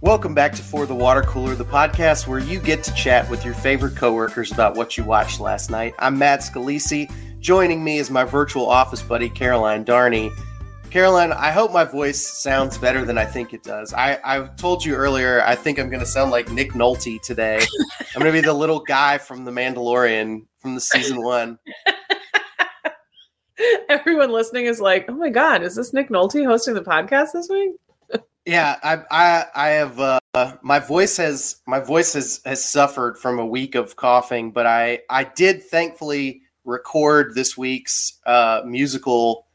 Welcome back to For the Water Cooler, the podcast where you get to chat with your favorite coworkers about what you watched last night. I'm Matt Scalisi. Joining me is my virtual office buddy, Caroline Darney. Caroline, I hope my voice sounds better than I think it does. I, I told you earlier, I think I'm going to sound like Nick Nolte today. I'm going to be the little guy from The Mandalorian from the season one. Everyone listening is like, oh my God, is this Nick Nolte hosting the podcast this week? Yeah, I, I, I have, uh, my voice has, my voice has, has suffered from a week of coughing, but I, I did thankfully record this week's uh, musical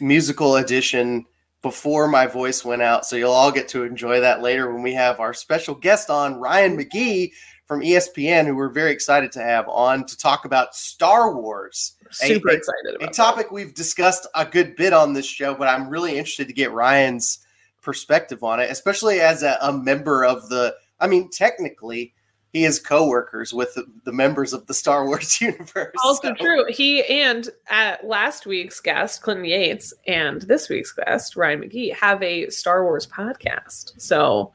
musical edition before my voice went out. So you'll all get to enjoy that later when we have our special guest on, Ryan McGee from ESPN, who we're very excited to have on to talk about Star Wars. Super a, excited about a topic that. we've discussed a good bit on this show, but I'm really interested to get Ryan's perspective on it, especially as a, a member of the. I mean, technically, he is co-workers with the, members of the Star Wars universe. Also so. true. He and at last week's guest Clinton Yates and this week's guest Ryan McGee have a Star Wars podcast. So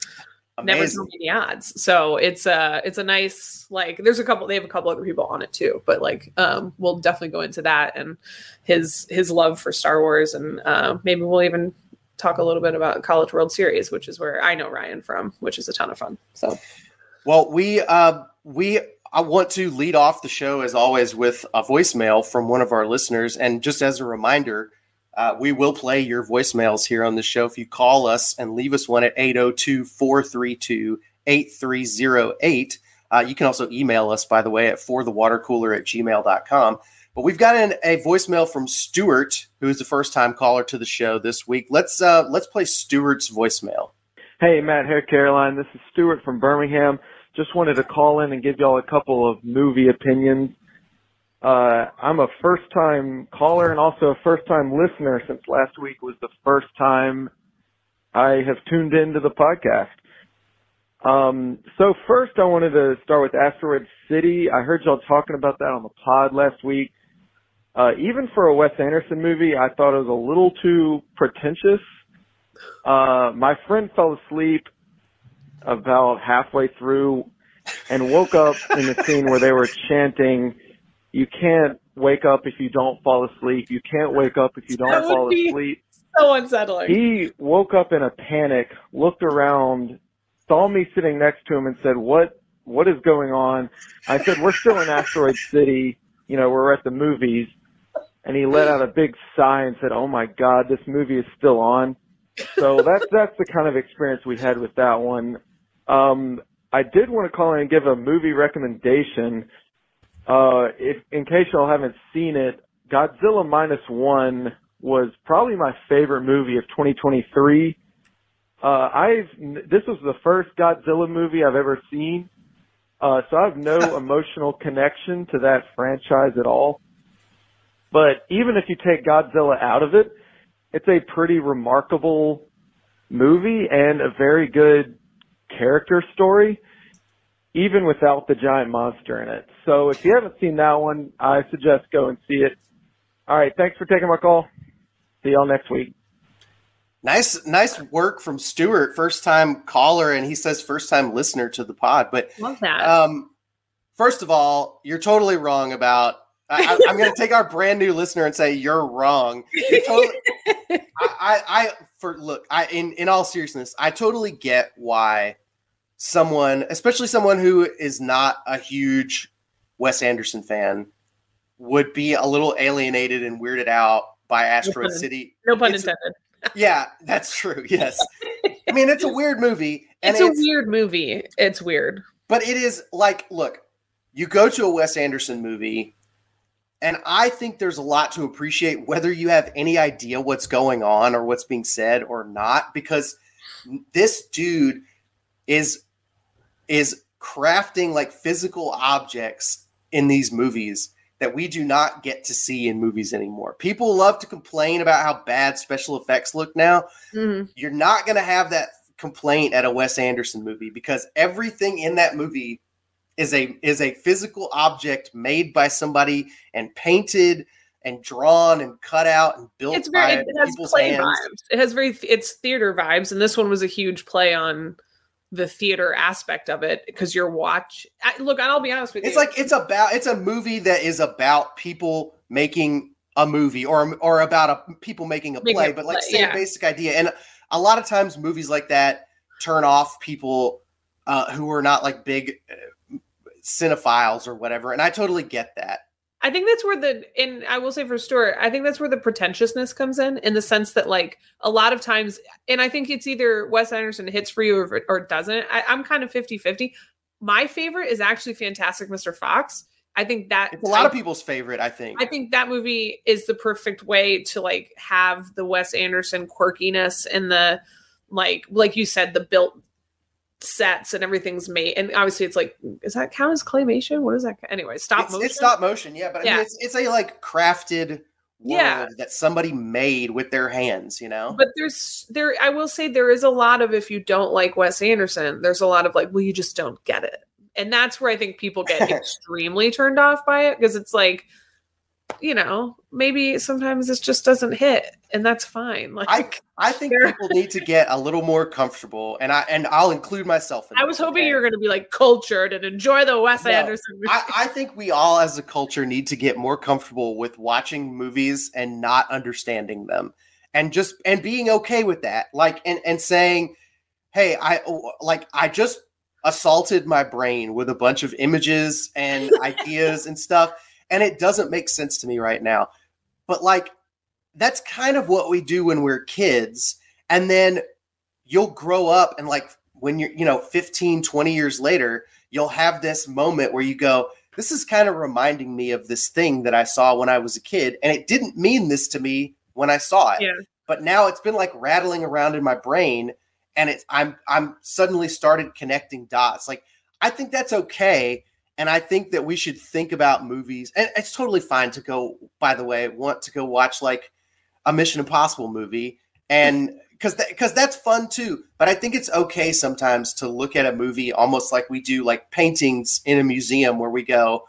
Amazing. never so many odds. So it's a it's a nice like. There's a couple. They have a couple other people on it too, but like um, we'll definitely go into that and his his love for Star Wars and uh, maybe we'll even talk a little bit about College World Series, which is where I know Ryan from, which is a ton of fun. So. Well, we uh, we I want to lead off the show as always with a voicemail from one of our listeners, and just as a reminder, uh, we will play your voicemails here on the show if you call us and leave us one at 802 432 8308. Uh, you can also email us, by the way, at forthewatercooler at gmail.com. But we've got an, a voicemail from Stuart, who is the first time caller to the show this week. Let's uh, let's play Stuart's voicemail. Hey, Matt here, Caroline. This is Stuart from Birmingham. Just wanted to call in and give y'all a couple of movie opinions. Uh, I'm a first time caller and also a first time listener since last week was the first time I have tuned into the podcast. Um, so first I wanted to start with Asteroid City. I heard y'all talking about that on the pod last week. Uh, even for a Wes Anderson movie, I thought it was a little too pretentious. Uh, my friend fell asleep about halfway through and woke up in the scene where they were chanting, "You can't wake up if you don't fall asleep. You can't wake up if you don't fall asleep." So unsettling. He woke up in a panic, looked around, saw me sitting next to him, and said, "What? What is going on?" I said, "We're still in Asteroid City. You know, we're at the movies." And he let out a big sigh and said, "Oh my God, this movie is still on." So that's that's the kind of experience we had with that one. Um, I did want to call in and give a movie recommendation. Uh, if in case y'all haven't seen it, Godzilla minus one was probably my favorite movie of 2023. Uh, I've this was the first Godzilla movie I've ever seen, uh, so I have no emotional connection to that franchise at all. But even if you take Godzilla out of it, it's a pretty remarkable movie and a very good character story, even without the giant monster in it. So if you haven't seen that one, I suggest go and see it. All right. Thanks for taking my call. See y'all next week. Nice, nice work from Stuart. First time caller, and he says first time listener to the pod. But love that. Um, first of all, you're totally wrong about I, am going to take our brand new listener and say you're wrong. You're totally, I, I, I, for look, I in in all seriousness, I totally get why someone, especially someone who is not a huge Wes Anderson fan, would be a little alienated and weirded out by Asteroid no City. No pun it's, intended. Yeah, that's true. Yes, I mean it's a weird movie. it's a weird movie. It's weird, but it is like, look, you go to a Wes Anderson movie And I think there's a lot to appreciate whether you have any idea what's going on or what's being said or not, because this dude is is crafting like physical objects in these movies that we do not get to see in movies anymore. People love to complain about how bad special effects look now. Mhm. You're not going to have that complaint at a Wes Anderson movie because everything in that movie is a is a physical object made by somebody and painted and drawn and cut out and built It's very by it has people's play hands. vibes. It has very it's theater vibes, and this one was a huge play on the theater aspect of it because you're watch. I, look, I'll be honest with It's you. like it's about it's a movie that is about people making a movie or or about a people making a Making play, a but like play, same yeah. basic idea. And a lot of times movies like that turn off people uh, who are not like big uh, cinephiles or whatever. And I totally get that. I think that's where the and I will say for Stuart, I think that's where the pretentiousness comes in, in the sense that like a lot of times, and I think it's either Wes Anderson hits for you or, or it doesn't. I, I'm kind of 50-50. My favorite is actually Fantastic Mr. Fox. I think that It's a lot of people's favorite, I think. I think that movie is the perfect way to like have the Wes Anderson quirkiness and the like like you said the built sets and everything's made and obviously it's like is that count as claymation what is that anyway stop it's, motion it's stop motion, yeah, but I Yeah. mean, it's, it's a like crafted world Yeah. that somebody made with their hands, you know. but there's there i will say there is a lot of if you don't like wes anderson there's a lot of like well you just don't get it and that's where i think people get extremely turned off by it because it's like you know maybe sometimes this just doesn't hit and that's fine like I I think people need to get a little more comfortable, and I and I'll include myself. in I this, was hoping okay? you were going to be like cultured and enjoy the Wes No, Anderson. I, I think we all, as a culture, need to get more comfortable with watching movies and not understanding them, and just and being okay with that. Like and and saying, "Hey, I oh, like I just assaulted my brain with a bunch of images and ideas and stuff, and it doesn't make sense to me right now." But like, that's kind of what we do when we're kids, and then you'll grow up and like when you're you know 15 20 years later you'll have this moment where you go this is kind of reminding me of this thing that i saw when i was a kid and it didn't mean this to me when i saw it Yeah. but now it's been like rattling around in my brain and it's i'm i'm suddenly started connecting dots like i think that's okay and i think that we should think about movies and it's totally fine to go by the way want to go watch like a mission impossible movie and because because that's fun too. But i think it's okay sometimes to look at a movie almost like we do like paintings in a museum where we go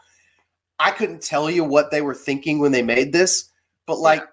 i couldn't tell you what they were thinking when they made this but like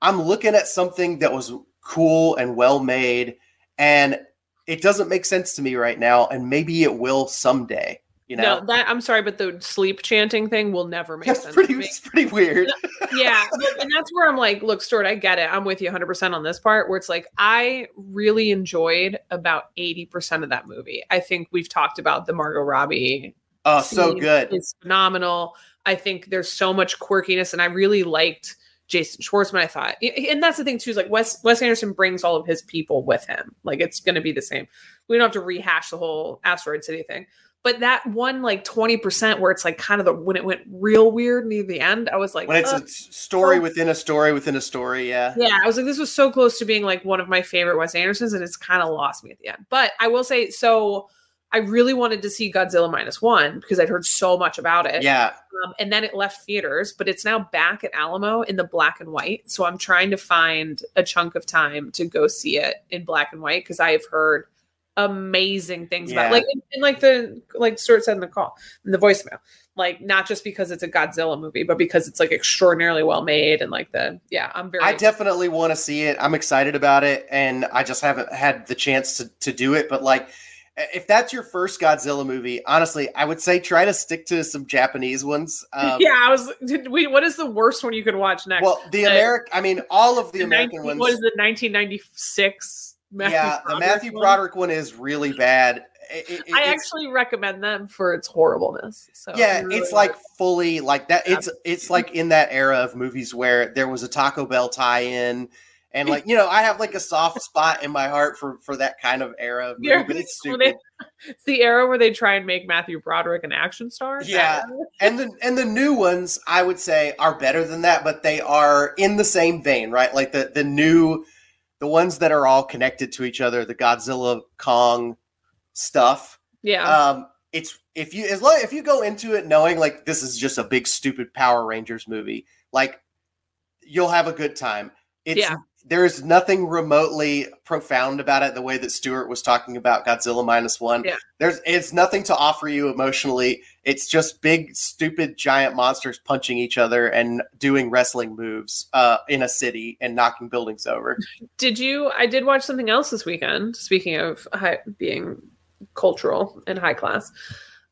i'm looking at something that was cool and well made and it doesn't make sense to me right now and maybe it will someday you know no, that I'm sorry, but the sleep chanting thing will never make that's sense. pretty it's pretty weird yeah, and that's where I'm like, look, Stuart, I get it. I'm with you 100 percent on this part. Where it's like, I really enjoyed about 80 percent of that movie. I think we've talked about the Margot Robbie oh so good is phenomenal. I think there's so much quirkiness, and I really liked Jason Schwartzman. I thought, and that's the thing too is like Wes Wes Anderson brings all of his people with him. Like it's going to be the same. We don't have to rehash the whole Asteroid City thing. But that one like 20% where it's like kind of the when it went real weird near the end, I was like, when it's "Uh, a story oh. within a story within a story yeah yeah, I was like, this was so close to being like one of my favorite Wes Andersons, and it's kind of lost me at the end. But I will say, so I really wanted to see Godzilla minus one because I'd heard so much about it. yeah Um, and then it left theaters, but it's now back at Alamo in the black and white. So I'm trying to find a chunk of time to go see it in black and white because I have heard amazing things about Yeah. it. like and, and like the like Stuart said in the call in the voicemail. Like not just because it's a Godzilla movie, but because it's like extraordinarily well made and like the yeah, I'm very I definitely want to see it. I'm excited about it, and I just haven't had the chance to to do it. But like, if that's your first Godzilla movie, honestly, I would say try to stick to some Japanese ones. Um, yeah, I was. Did we, what is the worst one you could watch next? Well, the Uh, American, I mean, all of the The American 19 ones. What is it? 1996. Matthew yeah, the Matthew? Broderick one is really bad. It- it- I actually recommend them for its horribleness. So yeah, really it's like fully like that. It's it's like in that era of movies where there was a Taco Bell tie-in, And like you know, I have like a soft spot in my heart for for that kind of era of movie, Yeah, but it's stupid. It's the era where they try and make Matthew Broderick an action star. Yeah. and the and the new ones I would say are better than that, but they are in the same vein, right? Like the the new the ones that are all connected to each other, the Godzilla Kong stuff. yeah. Um it's if you as long if you go into it knowing like this is just a big stupid Power Rangers movie, like you'll have a good time. It's Yeah. There is nothing remotely profound about it the way that Stuart was talking about Godzilla minus one. Yeah. There's it's nothing to offer you emotionally. It's just big, stupid, giant monsters punching each other and doing wrestling moves uh, in a city and knocking buildings over. Did you? I did watch something else this weekend. Speaking of high, being cultural and high class,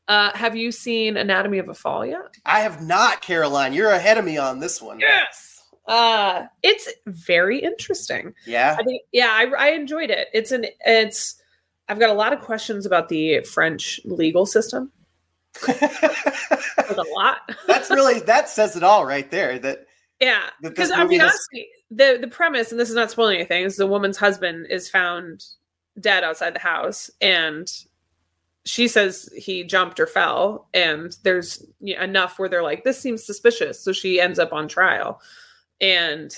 uh, have you seen Anatomy of a Fall yet? I have not, Caroline. You're ahead of me on this one. Yes. Uh, it's very interesting. Yeah. I think, yeah, I, I enjoyed it. It's an, it's. I've got a lot of questions about the French legal system. A lot. That's really that says it all right there. That Yeah, because I mean, has- honestly, the the premise, and this is not spoiling anything, is the woman's husband is found dead outside the house, and she says he jumped or fell, and there's enough where they're like, this seems suspicious, so she ends up on trial, and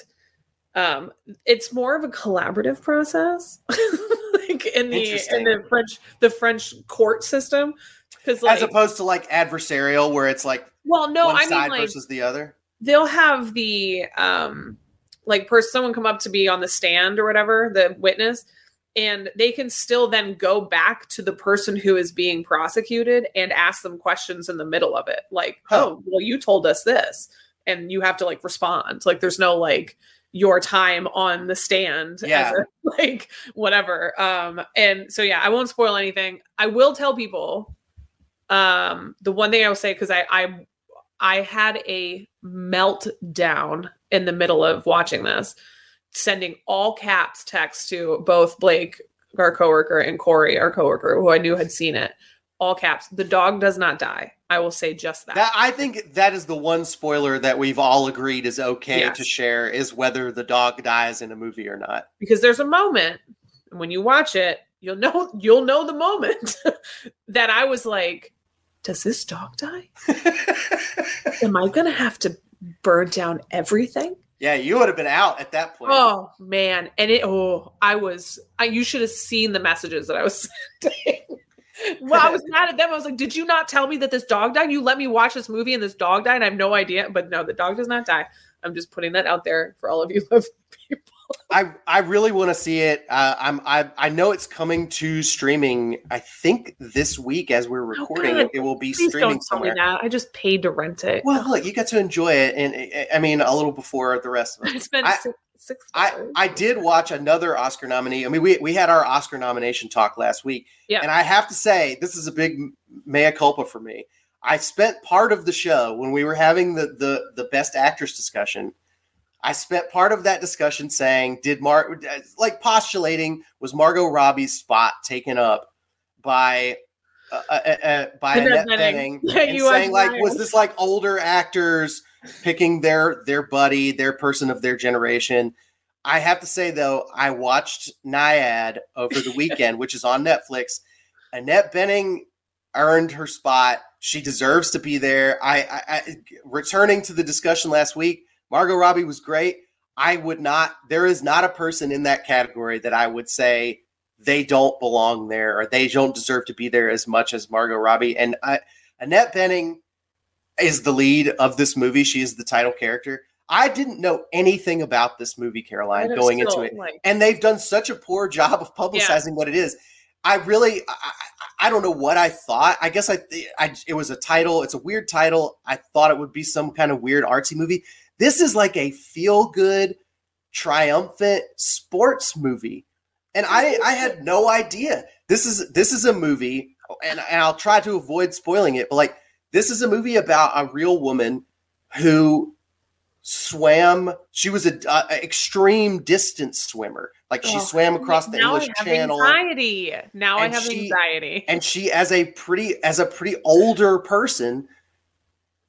um, it's more of a collaborative process, like in the in the French the French court system, because like, as opposed to like adversarial, where it's like well, no, one I mean side like versus the other. they'll have the um like person someone come up to be on the stand or whatever the witness and they can still then go back to the person who is being prosecuted and ask them questions in the middle of it like Huh. oh well you told us this and you have to like respond. Like there's no like your time on the stand Yeah. as a, like whatever. Um and so yeah i won't spoil anything. I will tell people um the one thing i will say because i i i had a meltdown in the middle of watching this sending all caps text to both blake our coworker and corey our coworker who i knew had seen it all caps. The dog does not die. I will say just that, That I think that is the one spoiler that we've all agreed is okay Yes. to share is whether the dog dies in a movie or not. because there's a moment and when you watch it you'll know you'll know the moment that i was like does this dog die? Am i gonna have to burn down everything? Yeah, you would have been out at that point. oh man. And it oh i was I, you should have seen the messages that i was sending well i was mad at them. I was like did you not tell me that this dog died? You let me watch this movie and this dog died? And i have no idea. But no the dog does not die. I'm just putting that out there for all of you people. I I really want to see it. Uh, I'm I I know it's coming to streaming. I think this week as we're recording, Oh, it, it will be please streaming don't tell me somewhere. that. I just paid to rent it. Well, look, you got to enjoy it, and I mean a little before the rest of us. I spent I- six, six I. I did watch another Oscar nominee. I mean, we, we had our Oscar nomination talk last week. Yeah. And I have to say, this is a big mea culpa for me. I spent part of the show when we were having the, the, the best actress discussion. I spent part of that discussion saying, did Mar like postulating was Margot Robbie's spot taken up by uh, uh, uh, by Annette Bening. Yeah, and saying like, was this like older actors picking their their buddy, their person of their generation? I have to say though, I watched Nyad over the weekend, which is on Netflix. Annette Bening earned her spot. She deserves to be there. I, I, I returning to the discussion last week. Margot Robbie was great. I would not. There is not a person in that category that I would say they don't belong there or they don't deserve to be there as much as Margot Robbie. And I, Annette Bening is the lead of this movie. She is the title character. I didn't know anything about this movie, Caroline, going it's into it Like, and they've done such a poor job of publicizing what it is. I really, I, I I don't know what I thought. I guess I, I, it was a title. It's a weird title. I thought it would be some kind of weird artsy movie. This is like a feel good, triumphant sports movie, and I, I had no idea. This is this is a movie, and, and I'll try to avoid spoiling it. But like, this is a movie about a real woman who swam. She was a, a extreme distance swimmer. Like she Oh, swam across the now English I have Channel, anxiety. Now I have she- anxiety. and she, as a pretty as a pretty older person,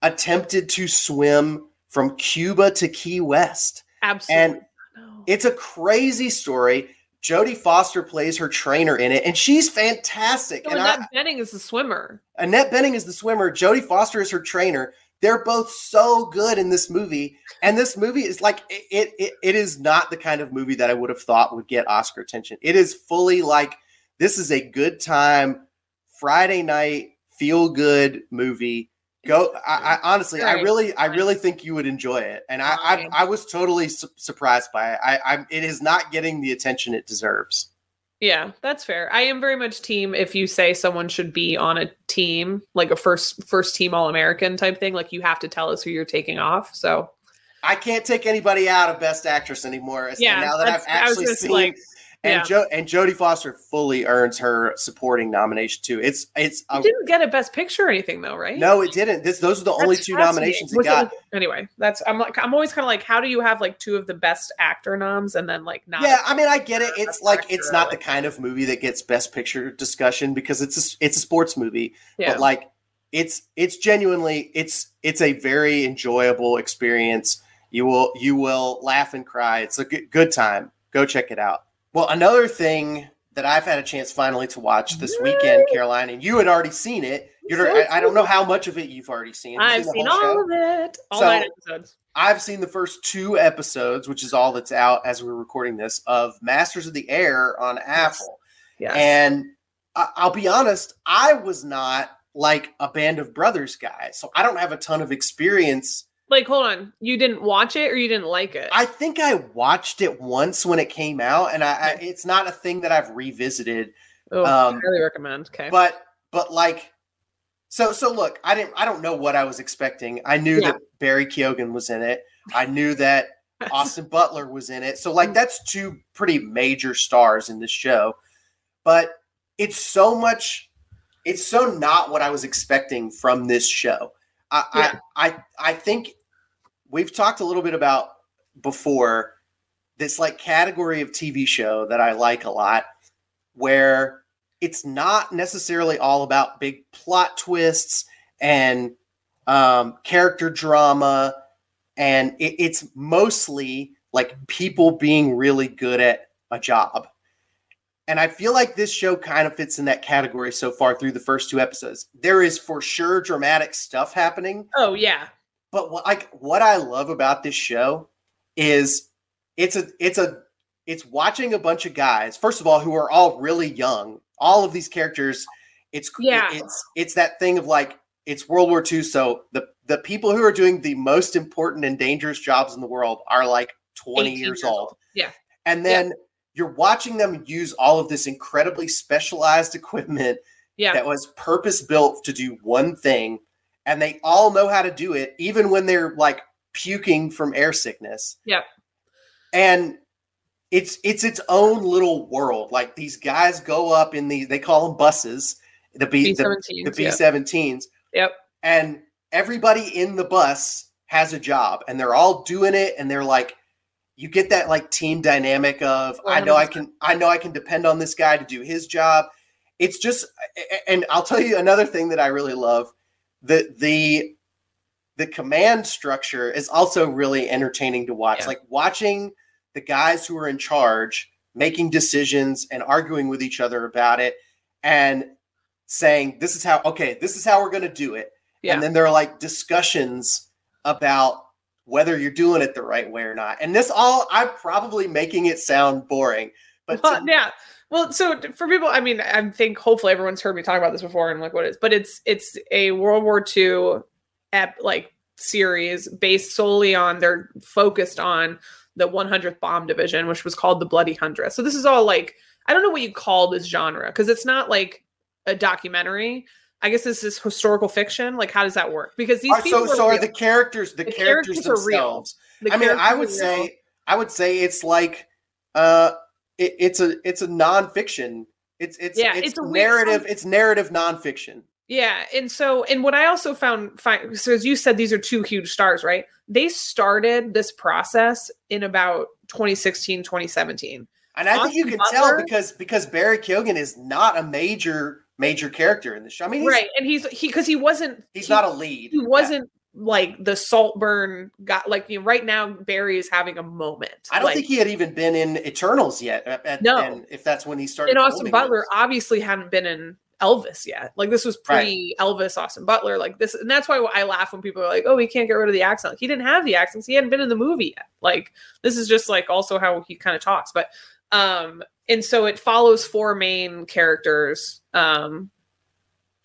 attempted to swim from Cuba to Key West. Absolutely. no. It's a crazy story. Jodie Foster plays her trainer in it, and she's fantastic. And Annette I, Bening is the swimmer. Annette Bening is the swimmer. Jodie Foster is her trainer. They're both so good in this movie, and this movie is like it, it. It is not the kind of movie that I would have thought would get Oscar attention. It is fully like this is a good time Friday night feel good movie. Go. I, I honestly, I really, I really think you would enjoy it, and I, I, I was totally su- surprised by it. I, I, it is not getting the attention it deserves. Yeah, that's fair. I am very much team if you say someone should be on a team, like a first first team all American type thing, like you have to tell us who you're taking off. So I can't take anybody out of Best Actress anymore. Yeah, now that I've that's- I was actually seen, like, and yeah. Jo and Jodie Foster fully earns her supporting nomination too. It's it's a, didn't get a best picture or anything though, right? no, it didn't. This those are the only two nominations it Was got. like- anyway, that's I'm like I'm always kind of like, how do you have like two of the best actor noms and then like not? yeah, I mean, I get it. It's like it's not the kind of movie that gets Best Picture discussion because it's a, it's a sports movie. yeah. but like it's it's genuinely it's it's a very enjoyable experience you will you will laugh and cry it's a good, good time go check it out well another thing that i've had a chance finally to watch this weekend caroline and you had already seen it you're, I, I don't know how much of it you've already seen Have I've the seen whole show? all of it, all So- nine episodes. i've seen the first two episodes which is all that's out as we're recording this of masters of the air on apple Yes. and I- I'll be honest, I was not like a band of brothers guy. So I don't have a ton of experience. Like, hold on, you didn't watch it or you didn't like it? I think I watched it once when it came out, and I, I it's not a thing that I've revisited. oh, um, highly recommend. Okay. But but like so so look, I didn't I don't know what I was expecting. I knew Yeah. that Barry Keoghan was in it. I knew that Austin Butler was in it. So like that's two pretty major stars in this show. But it's so much it's so not what I was expecting from this show. I Yeah. I, I I think we've talked a little bit about before this like category of TV show that I like a lot where it's not necessarily all about big plot twists and um, character drama, and it, it's mostly like people being really good at a job. And I feel like this show kind of fits in that category so far through the first two episodes. There is for sure dramatic stuff happening, oh yeah, but what like what I love about this show is it's a it's a it's watching a bunch of guys first of all who are all really young. All of these characters, it's Yeah. it's it's that thing of like it's World War II, so the the people who are doing the most important and dangerous jobs in the world are like 20 years, years old. old. Yeah. And then you're watching them use all of this incredibly specialized equipment yeah. that was purpose built to do one thing and they all know how to do it even when they're like puking from air sickness. Yep. and it's it's its own little world. Like these guys go up in these they call them buses the b the, B-17s, the b17s Yep. and everybody in the bus has a job and they're all doing it and they're like you get that like team dynamic of i know i can i know i can depend on this guy to do his job. It's just and i'll tell you another thing that i really love the the the command structure is also really entertaining to watch Yeah. like watching the guys who are in charge making decisions and arguing with each other about it and saying this is how okay this is how we're going to do it Yeah. and then there are like discussions about whether you're doing it the right way or not and this all i'm probably making it sound boring but Well, to- yeah. Well, so for people, I mean, I think hopefully everyone's heard me talk about this before, and like what it is. But it's it's a World War II ep like series based solely on they're focused on the 100th Bomb Division, which was called the Bloody Hundred. So this is all like I don't know what you call this genre because it's not like a documentary. I guess this is historical fiction. Like, how does that work? Because these Are- people so so are the characters the, The characters, characters real. themselves The i mean i would say i would say it's like uh it, it's a it's a nonfiction it's it's Yeah, it's, it's narrative it's narrative nonfiction Yeah, and so and what I also found fine so as you said these are two huge stars, right? They started this process in about 2016, 2017. and i think you Austin can tell because because barry keoghan is not a major major character in the show i mean he's, right. And he's he cuz he wasn't he's he, not a lead he wasn't like the Saltburn got like you know, right now Barry is having a moment. I don't like, think he had even been in Eternals yet. At, No. and if that's when he started. and Austin Butler obviously hadn't been in Elvis yet. Like this was pre Elvis Austin Butler. Like this, and that's why I laugh when people are like, "Oh, he can't get rid of the accent." Like, he didn't have the accents. He hadn't been in the movie yet. Like this is just like also how he kind of talks. But um, and so it follows four main characters. Um,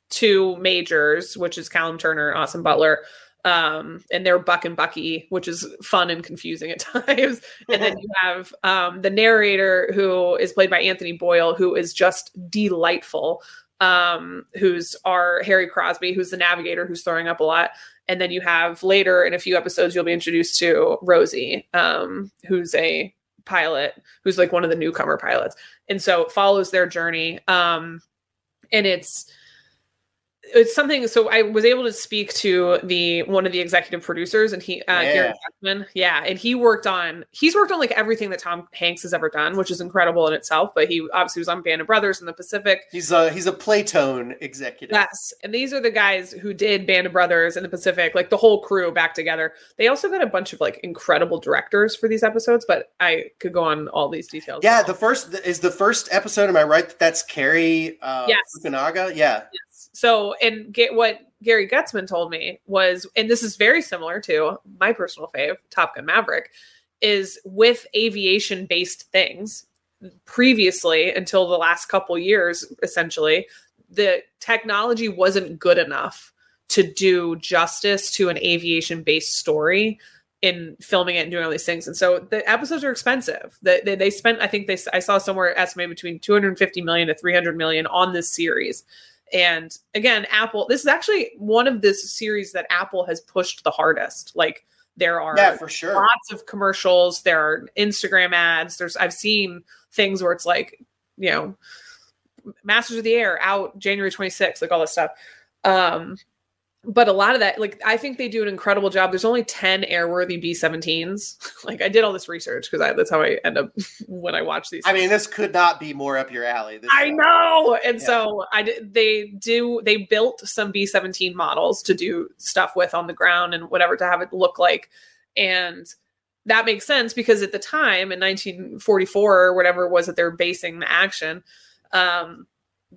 two majors, which is Callum Turner and Austin Butler. Um, and they're Buck and Bucky, which is fun and confusing at times. And then you have um, the narrator, who is played by Anthony Boyle, who is just delightful. Um, who's our Harry Crosby, who's the navigator, who's throwing up a lot. And then you have later in a few episodes, you'll be introduced to Rosie, um, who's a pilot, who's like one of the newcomer pilots. And so it follows their journey. Um, and it's it's something so i was able to speak to the one of the executive producers and he uh Yeah. Gary Jackman. yeah and he worked on he's worked on like everything that tom hanks has ever done which is incredible in itself but he obviously was on band of brothers in the pacific He's a he's a Playtone executive. Yes. And these are the guys who did Band of Brothers in the Pacific, like the whole crew back together. They also got a bunch of like incredible directors for these episodes, but I could go on all these details. Yeah, the first is the first episode. Am I right that that's Cary uh, Yes. Fukunaga? Yeah, Yes. So, and get what Gary Goetzman told me was, and this is very similar to my personal fave, Top Gun Maverick, is with aviation based things previously until the last couple years, essentially, the technology wasn't good enough to do justice to an aviation based story in filming it and doing all these things. And so the episodes are expensive. They, they, they spent, I think they, I saw somewhere estimated between 250 million to 300 million on this series. And again, Apple, this is actually one of this series that Apple has pushed the hardest. Like there are yeah, for sure. lots of commercials, there are Instagram ads. There's I've seen things where it's like, you know, Masters of the Air out January 26th, like all this stuff. Um but a lot of that, like I think they do an incredible job. There's only 10 airworthy B-17s. like I did all this research because that's how I end up when I watch these. I mean, this could not be more up your alley. This I know. And Yeah. so I did, they do they built some B17 models to do stuff with on the ground and whatever to have it look like. And that makes sense because at the time in 1944 or whatever it was that they're basing the action, um,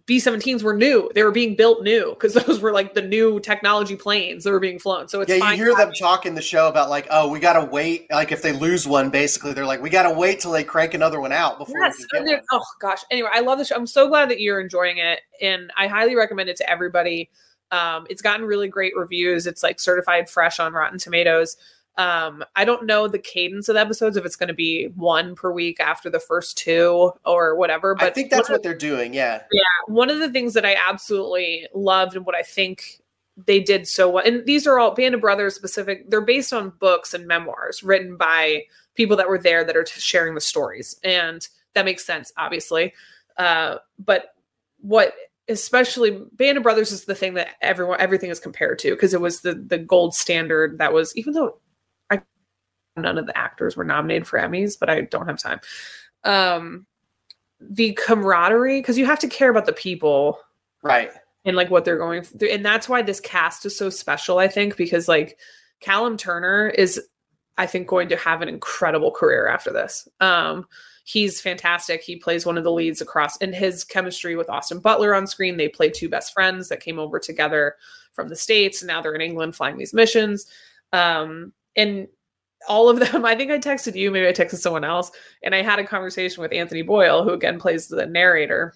B-17s were new. They were being built new because those were like the new technology planes that were being flown. So it's Yeah, you hear them talk in the show about like, oh, we gotta wait. Like if they lose one, basically, they're like, we gotta wait till they crank another one out before Yes, we can get one. oh gosh. Anyway, I love the show. I'm so glad that you're enjoying it, and I highly recommend it to everybody. Um, it's gotten really great reviews. It's like certified fresh on Rotten Tomatoes. Um, I don't know the cadence of the episodes if it's going to be one per week after the first two or whatever. But I think that's what they're doing. Yeah, of, one of the things that I absolutely loved and what I think they did so well, and these are all Band of Brothers specific. They're based on books and memoirs written by people that were there that are t- sharing the stories, and that makes sense, obviously. Uh, but what especially Band of Brothers is the thing that everyone everything is compared to because it was the the gold standard that was even though none of the actors were nominated for Emmys, but I don't have time. Um the camaraderie because you have to care about the people right. and like what they're going through and that's why this cast is so special i think because like callum turner is i think going to have an incredible career after this um he's fantastic he plays one of the leads across in his chemistry with austin butler on screen they play two best friends that came over together from the states and now they're in england flying these missions um and all of them i think i texted you maybe i texted someone else and i had a conversation with anthony boyle who again plays the narrator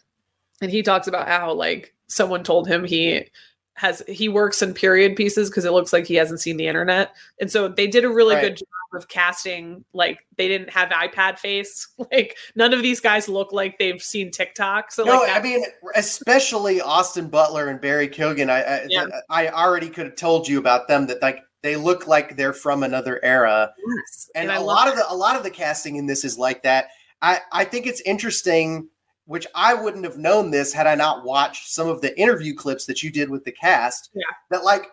and he talks about how like someone told him he has he works in period pieces because it looks like he hasn't seen the internet and so they did a really Right. good job of casting like they didn't have ipad face like none of these guys look like they've seen tiktok so No, like I mean, especially Austin Butler and Barry Keoghan. I I, Yeah. I already could have told you about them that like they look like they're from another era. yes. and, I a lot of the a lot of the casting in this is like that. I I think it's interesting, which I wouldn't have known this had I not watched some of the interview clips that you did with the cast. Yeah. That like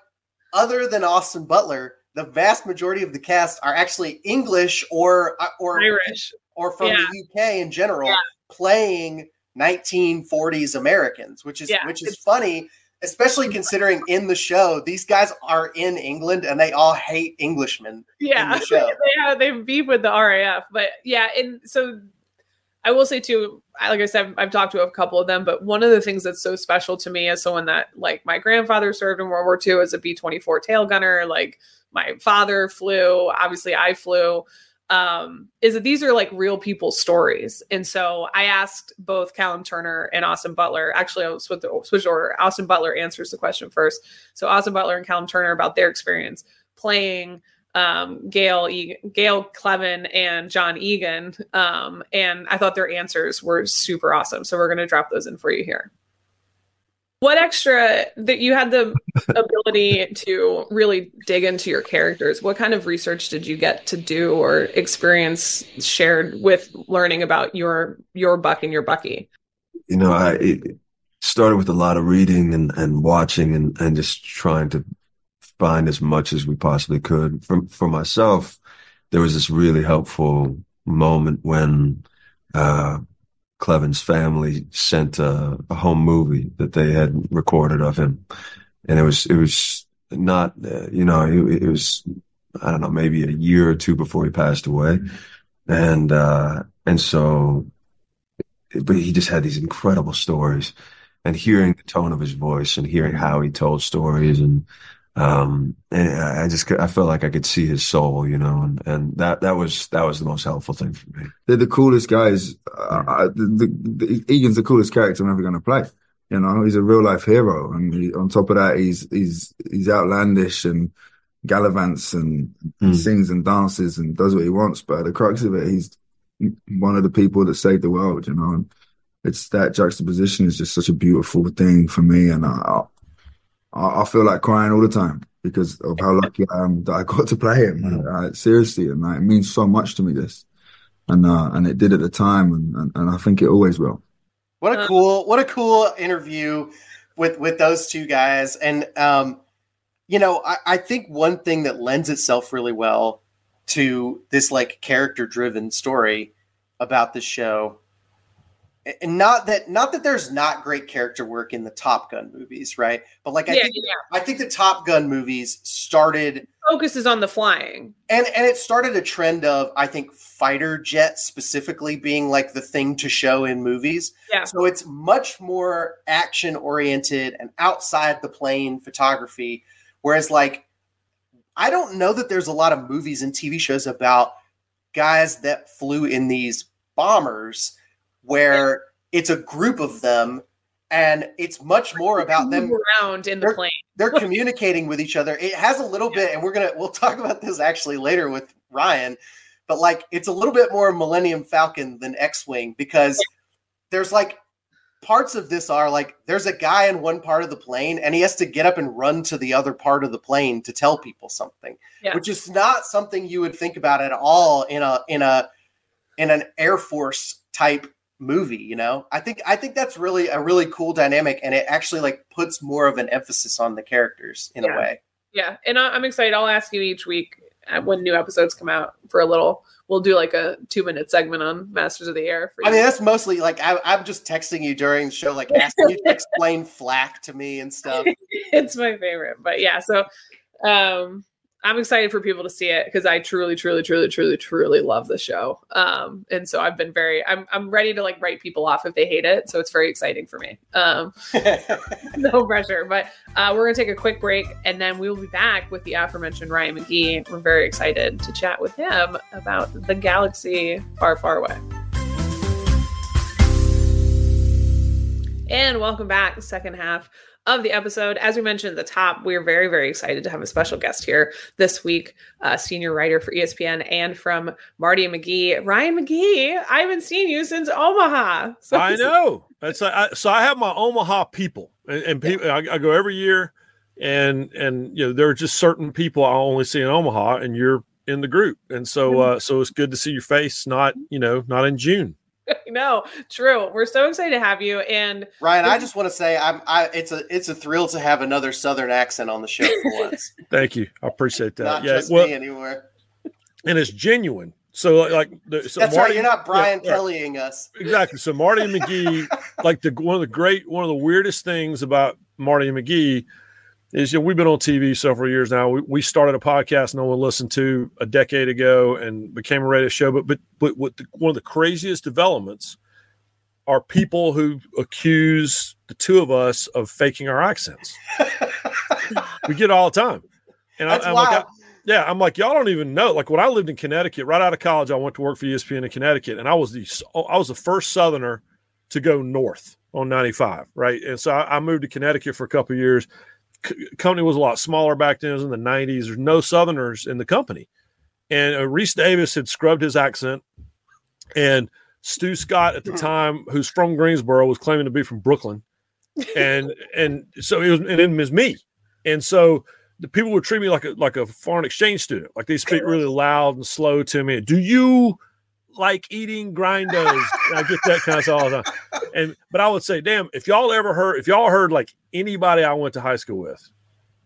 other than Austin Butler, the vast majority of the cast are actually English or uh, or irish or from Yeah. the UK in general, Yeah. playing 1940s Americans, which is Yeah, which is it's- funny especially considering in the show these guys are in England and they all hate Englishmen. Yeah, the show. they have they beef with the RAF, but yeah, and so I will say too, like I said, I've talked to a couple of them, but one of the things that's so special to me as someone that like my grandfather served in World War II as a B twenty four tail gunner, like my father flew, obviously I flew um, is that these are like real people's stories. And so I asked both Callum Turner and Austin Butler. Actually, I'll switch, switch order. Austin Butler answers the question first. So Austin Butler and Callum Turner about their experience playing um, Gale, e- Gale Cleven and John Egan. Um, and I thought their answers were super awesome. So we're going to drop those in for you here what extra that you had the ability to really dig into your characters. What kind of research did you get to do or experience shared with learning about your your buck and your bucky? You know i it started with a lot of reading and, and watching and, and just trying to find as much as we possibly could. For, for myself there was this really helpful moment when uh, Cleven's family sent a, a, home movie that they had recorded of him, and it was it was not uh, you know it, it, was I don't know maybe a year or two before he passed away, and uh, and so, but he just had these incredible stories, and hearing the tone of his voice and hearing how he told stories and um, and I just I felt like I could see his soul, you know, and, and that that was that was the most helpful thing for me. They're the coolest guys. Uh, I, the, the, the, Egan's the coolest character I'm ever going to play. You know, he's a real life hero, and he, on top of that, he's he's he's outlandish and gallivants and mm. sings and dances and does what he wants. But at the crux of it, he's one of the people that saved the world. You know, and it's that juxtaposition is just such a beautiful thing for me, and I, I, I, feel like crying all the time because of how lucky I am that I got to play him. Mm. Uh, seriously, and like, it means so much to me. This, and uh, and it did at the time, and, and, and I think it always will. What a cool, what a cool interview with with those two guys, and um, you know, I, I think one thing that lends itself really well to this like character driven story about the show and not that not that there's not great character work in the Top Gun movies, right? But like I yeah, think yeah. I think the Top Gun movies started focuses on the flying. And and it started a trend of I think fighter jets specifically being like the thing to show in movies. Yeah. So it's much more action oriented and outside the plane photography whereas like I don't know that there's a lot of movies and TV shows about guys that flew in these bombers where it's a group of them and it's much more about them around in the plane. they're communicating with each other. It has a little yeah. bit, and we're gonna we'll talk about this actually later with Ryan, but like it's a little bit more Millennium Falcon than X-wing because yeah. there's like parts of this are like there's a guy in one part of the plane and he has to get up and run to the other part of the plane to tell people something, yeah. which is not something you would think about at all in a in a in an Air Force type movie you know? I think i think that's really a really cool dynamic and it actually like puts more of an emphasis on the characters in yeah. a way. Yeah and i'm excited. I'll ask you each week uh, when new episodes come out for a little. We'll do like a two minute segment on masters of the air i mean that's mostly like I, am just texting you during the show like asking you to explain flack to me and stuff. It's my favorite but yeah so um I'm excited for people to see it because I truly, truly, truly, truly, truly love the show. Um, and so I've been very, I'm, I'm ready to like write people off if they hate it. So it's very exciting for me. Um, no pressure, but uh, we're gonna take a quick break and then we will be back with the aforementioned Ryan McGee. We're very excited to chat with him about the galaxy far, far away. And welcome back, the second half of the episode. As we mentioned at the top, we're very, very excited to have a special guest here this week, uh, senior writer for ESPN and from Marty McGee, Ryan McGee. I haven't seen you since Omaha. So I know. It's like, I, so I have my Omaha people, and, and people I, I go every year, and and you know there are just certain people I only see in Omaha, and you're in the group, and so mm-hmm. uh, so it's good to see your face, not you know not in June. no, true. We're so excited to have you. And Ryan, I just want to say I'm I it's a it's a thrill to have another southern accent on the show for once. Thank you. I appreciate that. Not yeah, just well, me anymore. And it's genuine. So like the, so That's Marty, right, you're not Brian yeah, Kellying us. Exactly. So Marty McGee, like the one of the great one of the weirdest things about Marty and McGee is you know we've been on TV several years now. We, we started a podcast no one listened to a decade ago and became a radio show. But but but what the, one of the craziest developments are people who accuse the two of us of faking our accents. we get it all the time, and That's I, am like, I, yeah, I'm like y'all don't even know. Like when I lived in Connecticut, right out of college, I went to work for ESPN in Connecticut, and I was the I was the first Southerner to go north on 95, right? And so I, I moved to Connecticut for a couple of years. C- company was a lot smaller back then. It was in the 90s. There's no Southerners in the company. And uh, Rece Davis had scrubbed his accent. And Stu Scott at the time, who's from Greensboro, was claiming to be from Brooklyn. And and so it was and it was me. And so the people would treat me like a like a foreign exchange student. Like they speak really loud and slow to me. Do you like eating grindos? I get that kind of stuff all the time. And but I would say, damn, if y'all ever heard, if y'all heard like anybody I went to high school with,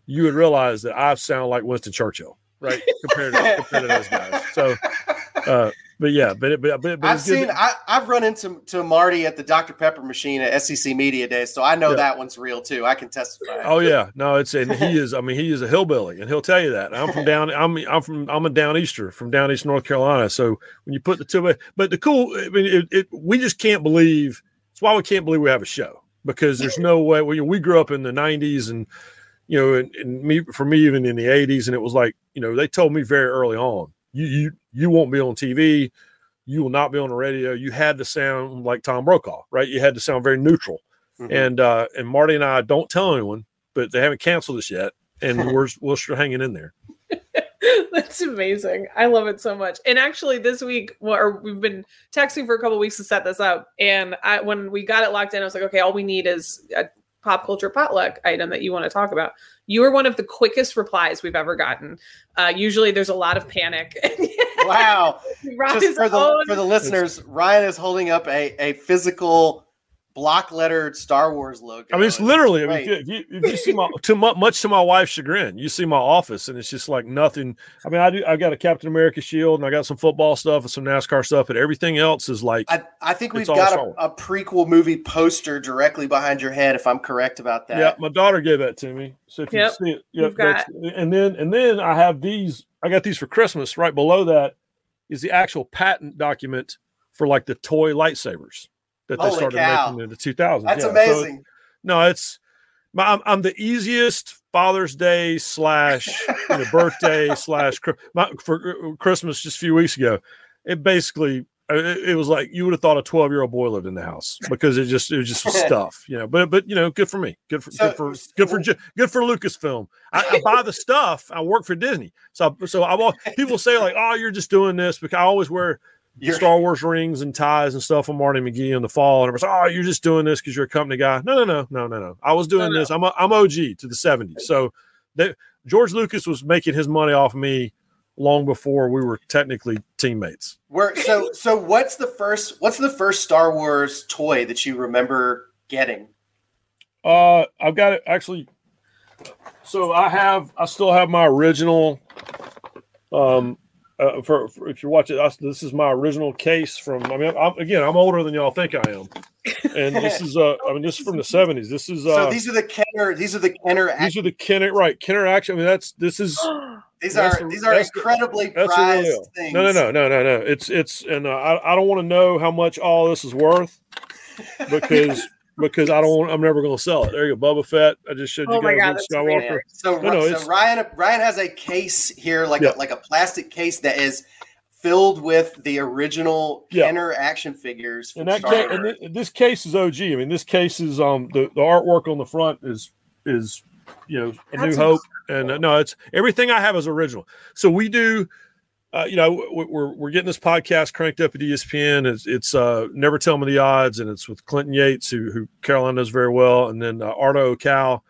you would realize that I sound like Winston Churchill, right? Compared to compared to those guys. So, uh, but yeah, but but, but, but I've seen. that- I, I've run into to Marty at the Dr Pepper machine at SEC Media Day, so I know Yeah. that one's real too. I can testify. Oh yeah, no, it's and he is. I mean, he is a hillbilly, and he'll tell you that. I'm from down. I'm I'm from I'm a down easter from down east North Carolina. So when you put the two, but the cool, I mean, it, it we just can't believe. It's why we can't believe we have a show because there's no way. We we grew up in the '90s and you know, and, and me for me even in the '80s, and it was like you know they told me very early on, you you you won't be on TV. You will not be on the radio. You had to sound like Tom Brokaw, right? You had to sound very neutral Mhm. and uh and Marty and I don't tell anyone, but they haven't canceled us yet, and we're we're still hanging in there. That's amazing. I love it so much. And actually, this week, or we've been texting for a couple weeks to set this up. And I, when we got it locked in, I was like, okay, all we need is a pop culture potluck item that you want to talk about. You were one of the quickest replies we've ever gotten. Uh, usually, there's a lot of panic. Wow! Just for the own- for the listeners, Ryan is holding up a a physical block lettered Star Wars logo. I mean, it's and literally. I mean, if you, if you, if you see my to mu- much to my wife's chagrin, you see my office, and it's just like nothing. I mean, I do. I've got a Captain America shield, and I got some football stuff and some NASCAR stuff, but everything else is like. I, I think we've got a, a prequel movie poster directly behind your head, if I'm correct about that. Yeah, my daughter gave that to me. So if Yep, you see it, you've yep, that's- and then and then I have these. I got these for Christmas. Right below that is the actual patent document for like the toy lightsabers that they started cow. making in the 2000s. That's Yeah, so amazing. no, it's my, I'm, I'm the easiest Father's Day slash you know, birthday slash my, for uh, Christmas just a few weeks ago. It basically it, was like you would have thought a 12 year old boy lived in the house because it just it was just stuff, you know. But but you know, good for me, good for So- good for good for good for Lucasfilm. I, I buy the stuff. I work for Disney, so so I walk. People say like, oh, you're just doing this because I always wear You're- Star Wars rings and ties and stuff on Marty McGee in the fall. And everyone's like, oh, you're just doing this because you're a company guy. No, no, no, no, no, no. I was doing No, no. this. I'm, a, I'm OG to the 70s. So they, George Lucas was making his money off me long before we were technically teammates. Where so so what's the first what's the first Star Wars toy that you remember getting? Uh, I've got it actually. So I have, I still have my original. Um, uh, for, for if you watch it, I, this is my original case from. I mean, I'm, again, I'm older than y'all think I am, and this is uh, I mean, this is from the '70s. This is uh, so these are the Kenner these are the Kenner these are the Kenner right Kenner action. I mean, that's this is these are the- these are incredibly the prized things. No, no, no, no, no, no. It's it's and uh, I I don't want to know how much all this is worth because because I don't. I'm never going to sell it. There you go, Boba Fett. I just showed you Oh my guys God, Skywalker. So, No, no, so Ryan Ryan has a case here, like Yeah. a, like a plastic case that is filled with the original Yeah. Kenner action figures. From And that Star ca- and thi- this case is OG. I mean, this case is um the, the artwork on the front is is you know a New That's Hope, and uh, no, it's everything I have is original. So we do. Uh, you know, we- we're we're getting this podcast cranked up at ESPN. It's, it's uh, Never Tell Me the Odds, and it's with Clinton Yates, who who Caroline knows very well, and then uh, Arda Ocal,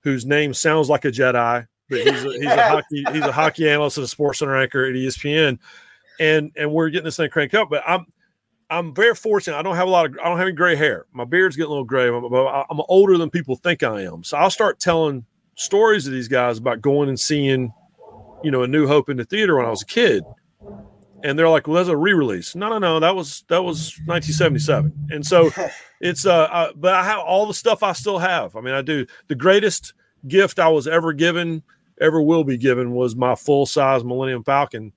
whose name sounds like a Jedi, but he's a, he's a hockey he's a hockey analyst and a sports center anchor at ESPN, and and we're getting this thing cranked up. But I'm I'm very fortunate. I don't have a lot of I don't have any gray hair. My beard's getting a little gray, but I- I'm older than people think I am. So I'll start telling stories of these guys about going and seeing, you know, A New Hope in the theater when I was a kid. and they're like, "Well, that's a re-release." No, no, no, that was that was 1977, and so it's uh, uh, but I have all the stuff I still have. I mean, I do. The greatest gift I was ever given, ever will be given, was my full size Millennium Falcon,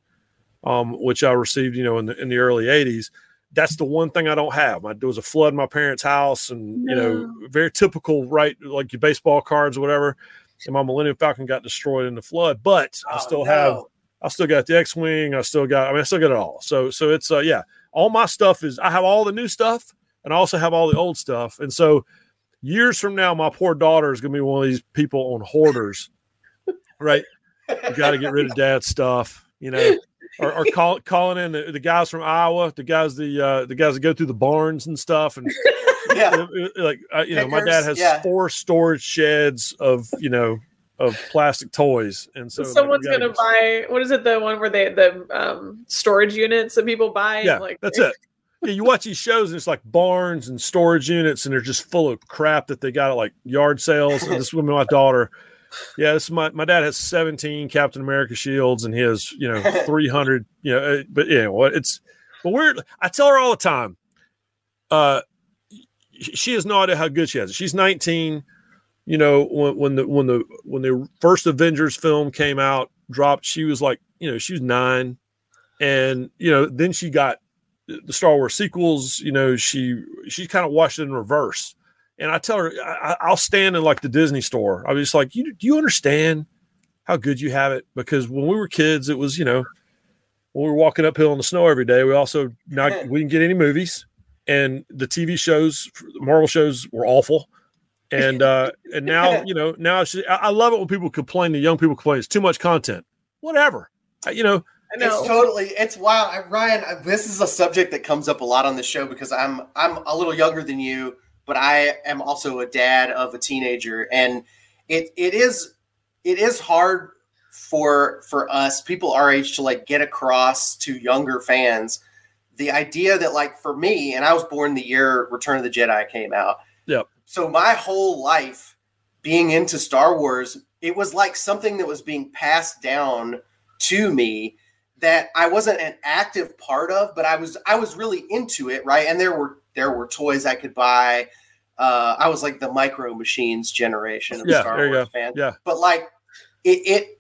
um, which I received, you know, in the in the early 80s. That's the one thing I don't have. I, there was a flood in my parents' house, and you know, very typical, right? Like your baseball cards or whatever. And my Millennium Falcon got destroyed in the flood, but I Oh, still no. have I still got the X-wing. I still got. I mean, I still got it all. So, so it's uh, yeah. All my stuff is. I have all the new stuff, and I also have all the old stuff. And so, years from now, my poor daughter is going to be one of these people on hoarders, right? You got to get rid of dad's stuff, you know, or, or call, calling in the, the guys from Iowa, the guys the uh, the guys that go through the barns and stuff, and yeah. like uh, you know, my dad has yeah. four storage sheds of you know of plastic toys, and so like, we Someone's gotta gonna buy what is it? The one where they the um storage units that people buy. Yeah, like that's it. Yeah, you watch these shows and it's like barns and storage units, and they're just full of crap that they got at like yard sales. And this woman, my daughter, yeah, this is my my dad has seventeen Captain America shields, and he has you know three hundred. You know, uh, but yeah, what it's but we're. I tell her all the time. Uh, she has no idea how good she has. She's nineteen. You know, when when the when the when the first Avengers film came out, dropped, she was like, you know, she was nine, and you know, then she got the Star Wars sequels, you know, she she kind of watched it in reverse. And I tell her, I, I- I'll stand in like the Disney store. I was just like, you do you understand how good you have it? Because when we were kids, it was you know, when we were walking uphill in the snow every day. We also not we didn't get any movies, and the TV shows, Marvel shows were awful. And uh and now you know now it's just, I, I love it when people complain. The young people complain it's too much content. Whatever, I- you know. I know. It's totally it's wild. I- Ryan, I- this is a subject that comes up a lot on the show because I'm I'm a little younger than you, but I am also a dad of a teenager, and it it is it is hard for for us people our age to like get across to younger fans the idea that like for me, and I was born the year Return of the Jedi came out. Yep. So my whole life being into Star Wars, it was like something that was being passed down to me that I wasn't an active part of, but I was I was really into it, right? And there were there were toys I could buy. Uh, I was like the micro machines generation of Yeah, Star Wars go. fan. Yeah. But like it,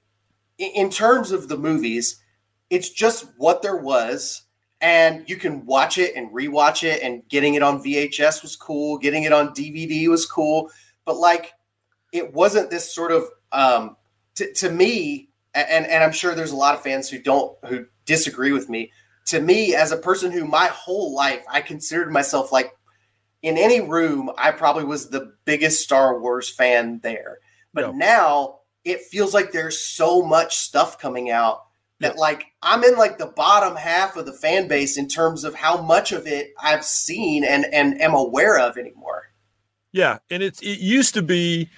it in terms of the movies, it's just what there was, and you can watch it and rewatch it. And getting it on VHS was cool. Getting it on DVD was cool. But like, it wasn't this sort of um, to, to me, and and I'm sure there's a lot of fans who don't who disagree with me. To me, as a person who my whole life I considered myself like in any room, I probably was the biggest Star Wars fan there. But Yeah. now it feels like there's so much stuff coming out that like I'm in like the bottom half of the fan base in terms of how much of it I've seen and and am aware of anymore. Yeah, and it's it used to be,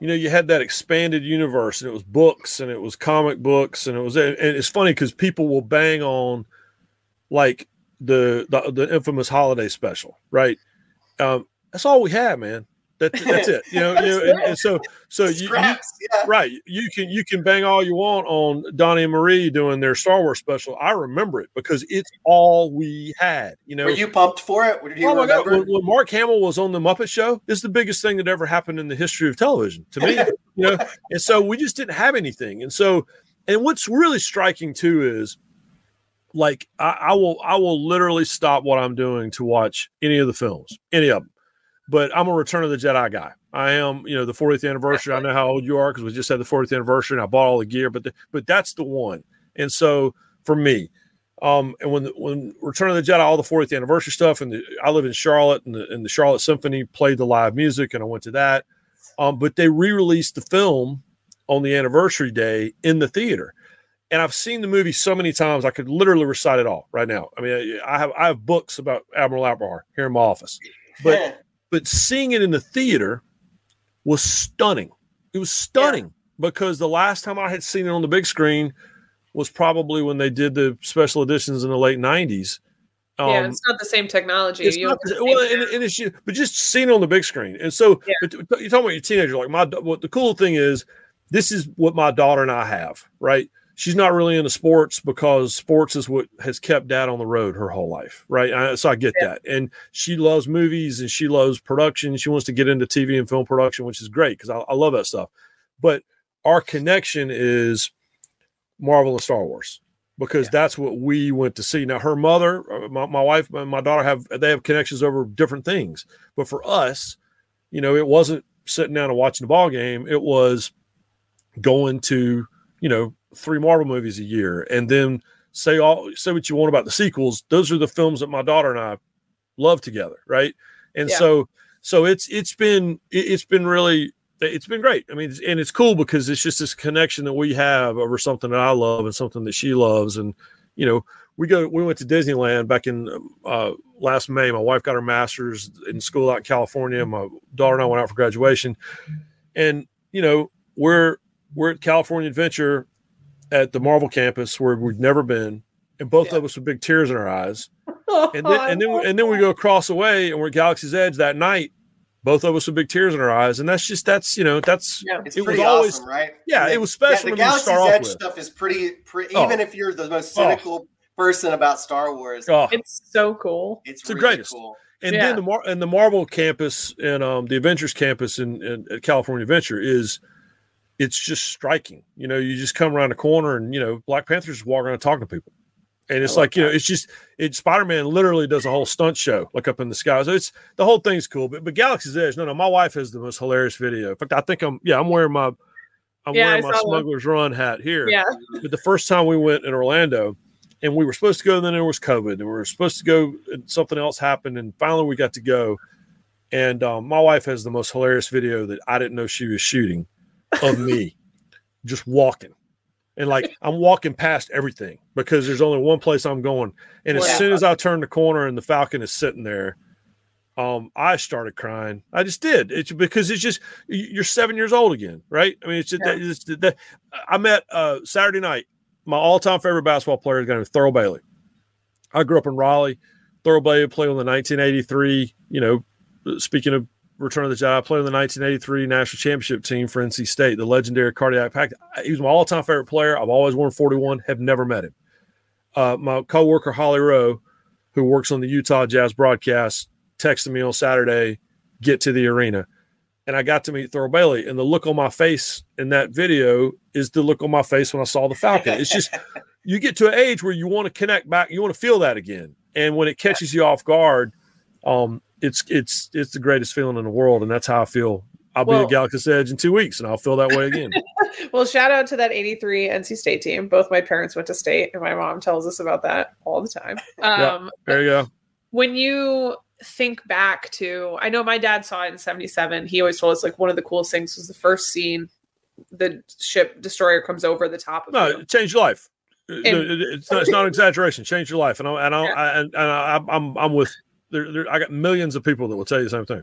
you know, you had that expanded universe, and it was books, and it was comic books, and it was, and it's funny because people will bang on, like the the, the infamous holiday special, right? Um, that's all we have, man. That, that's it. You know, you know and, and so so you, you yeah. right you can you can bang all you want on donnie and marie doing their star wars special i remember it because it's all we had you know Were you pumped for it? Oh my god when, when mark hamill was on the muppet show it's the biggest thing that ever happened in the history of television to me you know and so we just didn't have anything and so and what's really striking too is like I, I will i will literally stop what i'm doing to watch any of the films any of them but i'm a return of the jedi guy. I am you know the 40th anniversary. I know how old you are because we just had the 40th anniversary and i bought all the gear but the, but that's the one. And so for me um and when when return of the jedi all the 40th anniversary stuff and the, i live in charlotte and the, and the charlotte symphony played the live music and i went to that. Um but they re-released the film on the anniversary day in the theater. And I've seen the movie so many times I could literally recite it all right now. I mean, I have I have books about Admiral Ackbar here in my office, but but seeing it in the theater was stunning. It was stunning because the last time I had seen it on the big screen was probably when they did the special editions in the late '90s. yeah, Um, it's not the same technology. it's not, don't- well, and, and it's ju- but just seeing it on the big screen. And so Yeah. you're talking about your teenager. Like my, what the cool thing is, this is what my daughter and I have, right? She's not really into sports because sports is what has kept dad on the road her whole life, right? I, so I get yeah. that. And she loves movies and she loves production. She wants to get into TV and film production, which is great because I, I love that stuff. But our connection is Marvel and Star Wars because yeah. that's what we went to see. Now, her mother, uh, my, my wife, my daughter have they have connections over different things, but for us, you know, it wasn't sitting down and watching the ball game. It was going to, you know, three Marvel movies a year, and then say all say what you want about the sequels. Those are the films that my daughter and I love together, right? And yeah. so, so it's it's been it's been really it's been great. I mean, and it's cool because it's just this connection that we have over something that I love and something that she loves. And, you know, we go, we went to Disneyland back in uh, last May. My wife got her master's in school out in California. My daughter and I went out for graduation. And, you know, we're, we're at California Adventure at the Marvel campus where we'd never been. And both yeah. of us with big tears in our eyes. and then, and then, and then we go across the way and we're at Galaxy's Edge that night both of us with big tears in our eyes, and that's just that's you know that's yeah, it's it was always awesome, right. Yeah, it was special. Yeah, the Galaxy's Edge stuff is pretty, pretty oh. even if you're the most oh. cynical oh. person about Star Wars. Oh. It's so cool. It's, it's really the greatest. Cool. And yeah. then the Mar- and the Marvel campus and um, the Adventures campus in, in at California Adventure is it's just striking. You know, you just come around the corner and you know Black Panther's walking around talking to people. And it's like you know it's just it spider-man literally does a whole stunt show like up in the sky. So it's the whole thing's cool but, but galaxy's edge no no my wife has the most hilarious video. In fact i think i'm yeah i'm wearing my i'm yeah, wearing my smuggler's run hat here. Yeah. But the first time we went in orlando and we were supposed to go and then there was covid and we were supposed to go and something else happened and finally we got to go. And um, my wife has the most hilarious video that i didn't know she was shooting of me just walking and like I'm walking past everything because there's only one place I'm going. And as soon as I turn the corner and the Falcon is sitting there, um, I started crying. I just did. It's because it's just you're seven years old again, right? I mean, it's, just, yeah. it's that, I met uh, Saturday night. My all-time favorite basketball player is going to Thurl Bailey. I grew up in Raleigh. Thurl Bailey played on the 1983. You know, speaking of return of the job. Played on the 1983 national championship team for NC State, the legendary cardiac pack. He was my all time favorite player. I've always worn 41, have never met him. Uh, my coworker, Holly Rowe, who works on the Utah Jazz broadcast, texted me on Saturday, get to the arena. And I got to meet Thurl Bailey. And the look on my face in that video is the look on my face when I saw the Falcon. It's just, you get to an age where you want to connect back, you want to feel that again. And when it catches you off guard, um, it's it's it's the greatest feeling in the world, and that's how I feel. I'll well, be at Galaxy's Edge in two weeks, and I'll feel that way again. well, shout out to that '83 NC State team. Both my parents went to state, and my mom tells us about that all the time. Um, yeah, there you go. When you think back to, I know my dad saw it in '77. He always told us like one of the coolest things was the first scene. The ship destroyer comes over the top of no, you. change your life. And, it's, not, it's not exaggeration. Change your life, and I and I, yeah. I and I, I'm I'm with there, there, I got millions of people that will tell you the same thing.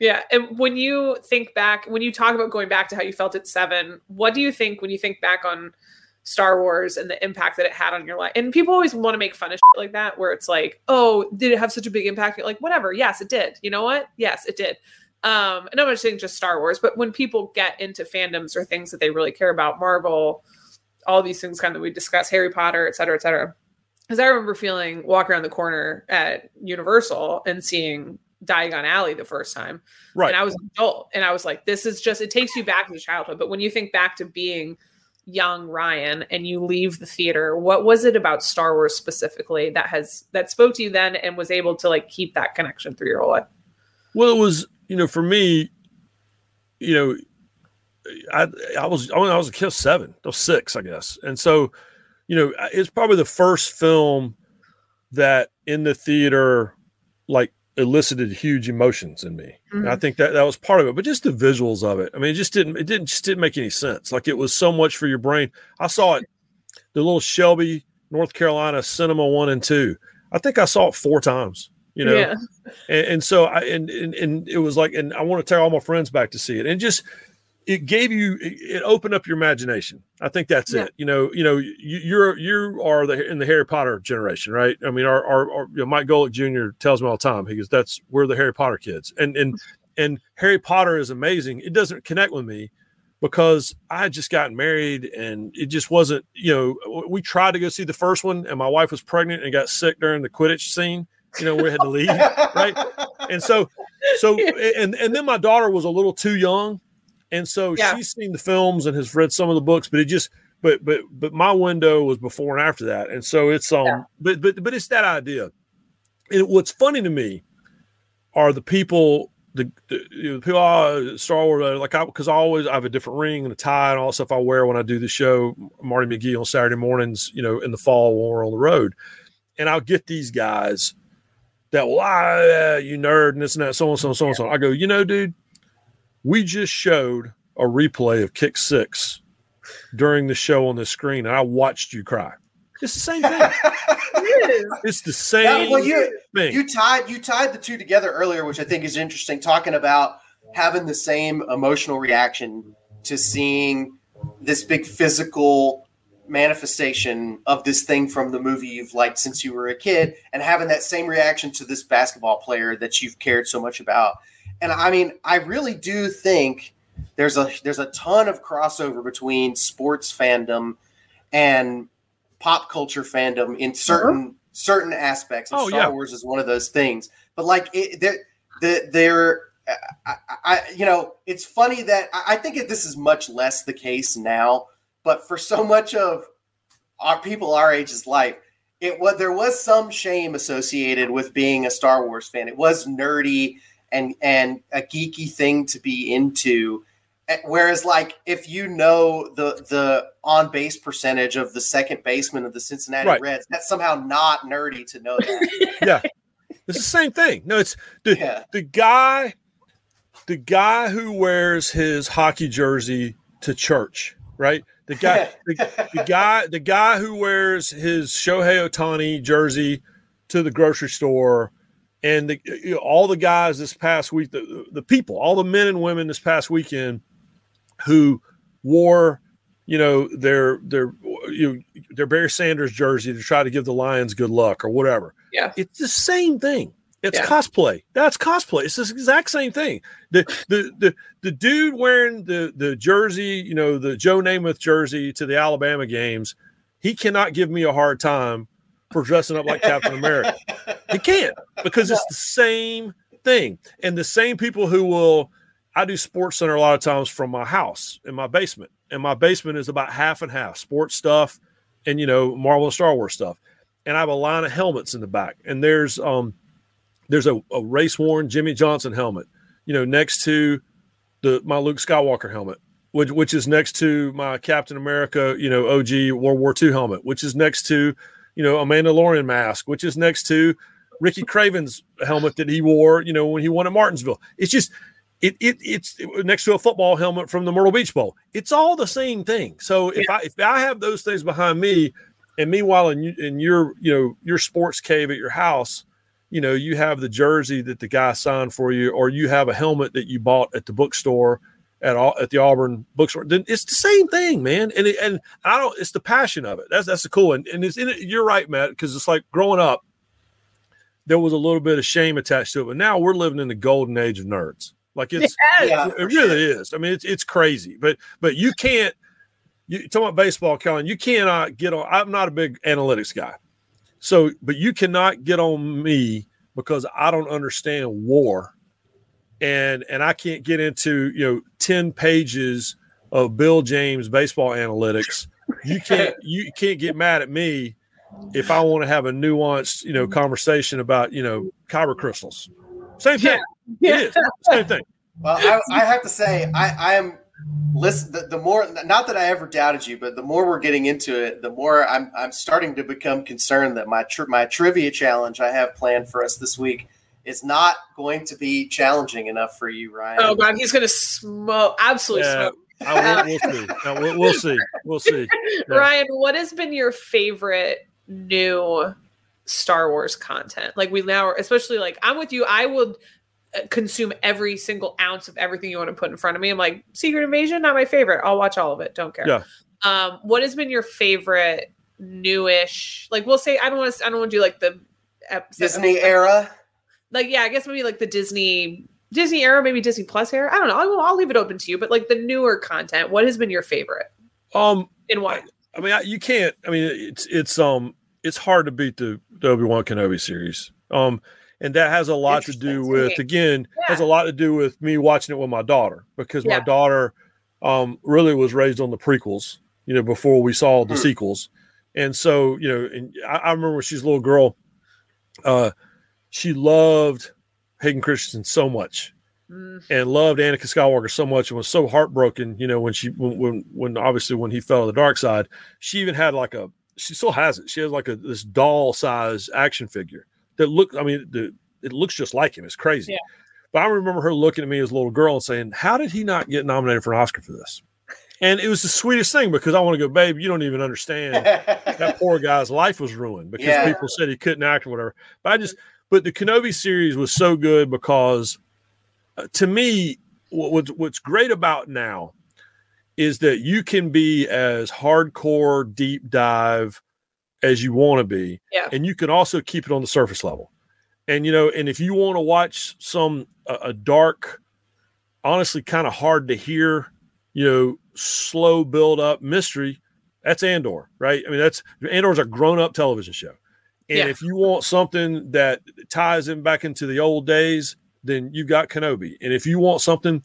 Yeah. And when you think back, when you talk about going back to how you felt at seven, what do you think when you think back on Star Wars and the impact that it had on your life? And people always want to make fun of shit like that, where it's like, oh, did it have such a big impact? You're like, whatever. Yes, it did. You know what? Yes, it did. Um, and I'm not saying just Star Wars, but when people get into fandoms or things that they really care about, Marvel, all these things kind of we discuss, Harry Potter, et cetera, et cetera because I remember feeling walk around the corner at Universal and seeing Diagon Alley the first time. Right. And I was an adult and I was like, this is just, it takes you back to childhood. But when you think back to being young Ryan and you leave the theater, what was it about Star Wars specifically that has, that spoke to you then and was able to like keep that connection through your whole life? Well, it was, you know, for me, you know, I, I was, I was a kid seven, I was six, I guess. And so, you know, it's probably the first film that in the theater like elicited huge emotions in me. Mm-hmm. I think that that was part of it, but just the visuals of it. I mean, it just didn't it didn't just didn't make any sense. Like it was so much for your brain. I saw it the little Shelby, North Carolina cinema 1 and 2. I think I saw it four times, you know. Yeah. And, and so I and, and and it was like and I want to take all my friends back to see it. And just it gave you it opened up your imagination. I think that's yeah. it. You know, you know, you, you're you are the in the Harry Potter generation, right? I mean, our, our, our you know, Mike Golic Jr. tells me all the time. He goes, "That's we're the Harry Potter kids," and and and Harry Potter is amazing. It doesn't connect with me because I had just gotten married and it just wasn't, you know, we tried to go see the first one and my wife was pregnant and got sick during the Quidditch scene. You know, we had to leave, right? And so, so, and and then my daughter was a little too young, and so yeah. she's seen the films and has read some of the books, but it just, but but but my window was before and after that, and so it's um, yeah. but but but it's that idea. And what's funny to me are the people the, the you know, people uh, Star Wars uh, like I because I always I have a different ring and a tie and all the stuff I wear when I do the show Marty McGee on Saturday mornings you know in the fall when we're on the road and I'll get these guys that well ah, you nerd and this and that so on so on so on so I go you know dude we just showed a replay of Kick Six during the show on the screen and I watched you cry it's the same thing. it is. It's the same well, you, thing. You tied you tied the two together earlier, which I think is interesting. Talking about having the same emotional reaction to seeing this big physical manifestation of this thing from the movie you've liked since you were a kid, and having that same reaction to this basketball player that you've cared so much about. And I mean, I really do think there's a there's a ton of crossover between sports fandom and pop culture fandom in certain uh-huh. certain aspects. oh, Star yeah. Wars is one of those things. But like it, they're, they're I, I, you know, it's funny that I think this is much less the case now. But for so much of our people our age's life, it was there was some shame associated with being a Star Wars fan. It was nerdy and and a geeky thing to be into. Eh, whereas, like, if you know the the on base percentage of the second baseman of the Cincinnati right. Reds, that's somehow not nerdy to know that. yeah, it's the same thing. No, it's the yeah. the guy, the guy who wears his hockey jersey to church, right? The guy, the, the guy, the guy who wears his Shohei Ohtani jersey to the grocery store and the, you know, all the guys this past week, the, the people, all the men and women this past weekend who wore, you know, their their you know, their Barry Sanders jersey to try to give the Lions good luck or whatever. Yeah, it's the same thing. It's yeah. cosplay. That's cosplay. It's the exact same thing. The the the the dude wearing the the jersey, you know, the Joe Namath jersey to the Alabama games, he cannot give me a hard time for dressing up like Captain America. He can't because it's the same thing. And the same people who will I do Sports Center a lot of times from my house in my basement, and my basement is about half and half sports stuff and you know Marvel and Star Wars stuff. And I have a line of helmets in the back, and there's um there's a, a race worn Jimmie Johnson helmet, you know, next to the my Luke Skywalker helmet, which which is next to my Captain America, you know, OG World War II helmet, which is next to, you know, a Mandalorian mask, which is next to Ricky Craven's helmet that he wore, you know, when he won at Martinsville. It's just it, it it's next to a football helmet from the Myrtle Beach Bowl. It's all the same thing. So if yeah. I if I have those things behind me, and meanwhile in in your you know your sports cave at your house, you know you have the jersey that the guy signed for you, or you have a helmet that you bought at the bookstore at all at the Auburn bookstore. Then it's the same thing, man. And it, and I don't. It's the passion of it. That's that's the cool. And and it's in it. You're right, Matt, because it's like growing up. There was a little bit of shame attached to it, but now we're living in the golden age of nerds like it's yeah, it really is. I mean, it's it's crazy. But but you can't you talk about baseball, Colin? you cannot get on. I'm not a big analytics guy. So, but you cannot get on me because I don't understand WAR. And and I can't get into, you know, 10 pages of Bill James baseball analytics. You can't you can't get mad at me if I want to have a nuanced, you know, conversation about, you know, kyber crystals. Same thing. Yeah. It is. Same thing. Well, I, I, have to say, I, I am listen. The, the, more, not that I ever doubted you, but the more we're getting into it, the more I'm I'm starting to become concerned that my tri- my trivia challenge I have planned for us this week is not going to be challenging enough for you, Ryan. Oh God, he's going to smoke, absolutely yeah. smoke. I, we'll, we'll, see. No, we'll, we'll, see. We'll see. Yeah. Ryan, what has been your favorite new Star Wars content? Like we now, especially like I'm with you. I would consume every single ounce of everything you want to put in front of me. I'm like, Secret Invasion, not my favorite. I'll watch all of it. Don't care. Yeah. Um, what has been your favorite newish? Like, we'll say I don't want to. I don't want to do like the Disney era. Like, yeah, I guess maybe like the Disney Disney era, maybe Disney Plus era. I don't know. I'll, I'll leave it open to you. But like the newer content, what has been your favorite? Um, and why? I mean, I, you can't. I mean, it's it's um it's hard to beat the, the Obi Wan Kenobi series. Um, and that has a lot to do with again yeah. has a lot to do with me watching it with my daughter because yeah. my daughter um really was raised on the prequels. You know, before we saw the mm. sequels, and so you know, and I, I remember when she's a little girl, uh, she loved Hayden Christensen so much mm. and loved Anakin Skywalker so much and was so heartbroken, you know, when she when, when when obviously when he fell to the dark side, she even had like a she still has it. She has like a this doll size action figure that look I mean the, it looks just like him. It's crazy. Yeah. But I remember her looking at me as a little girl and saying, "How did he not get nominated for an Oscar for this?" And it was the sweetest thing because I want to go, babe, you don't even understand. that poor guy's life was ruined because yeah. people said he couldn't act or whatever. But I just, but the Kenobi series was so good because uh, to me, what, what's great about now is that you can be as hardcore deep dive as you want to be. Yeah. And you can also keep it on the surface level. And, you know, and if you want to watch some, a, a dark, honestly, kind of hard to hear, you know, slow build up mystery, that's Andor, right? I mean, that's Andor's a grown up television show. And yeah. if you want something that ties in back into the old days, then you've got Kenobi. And if you want something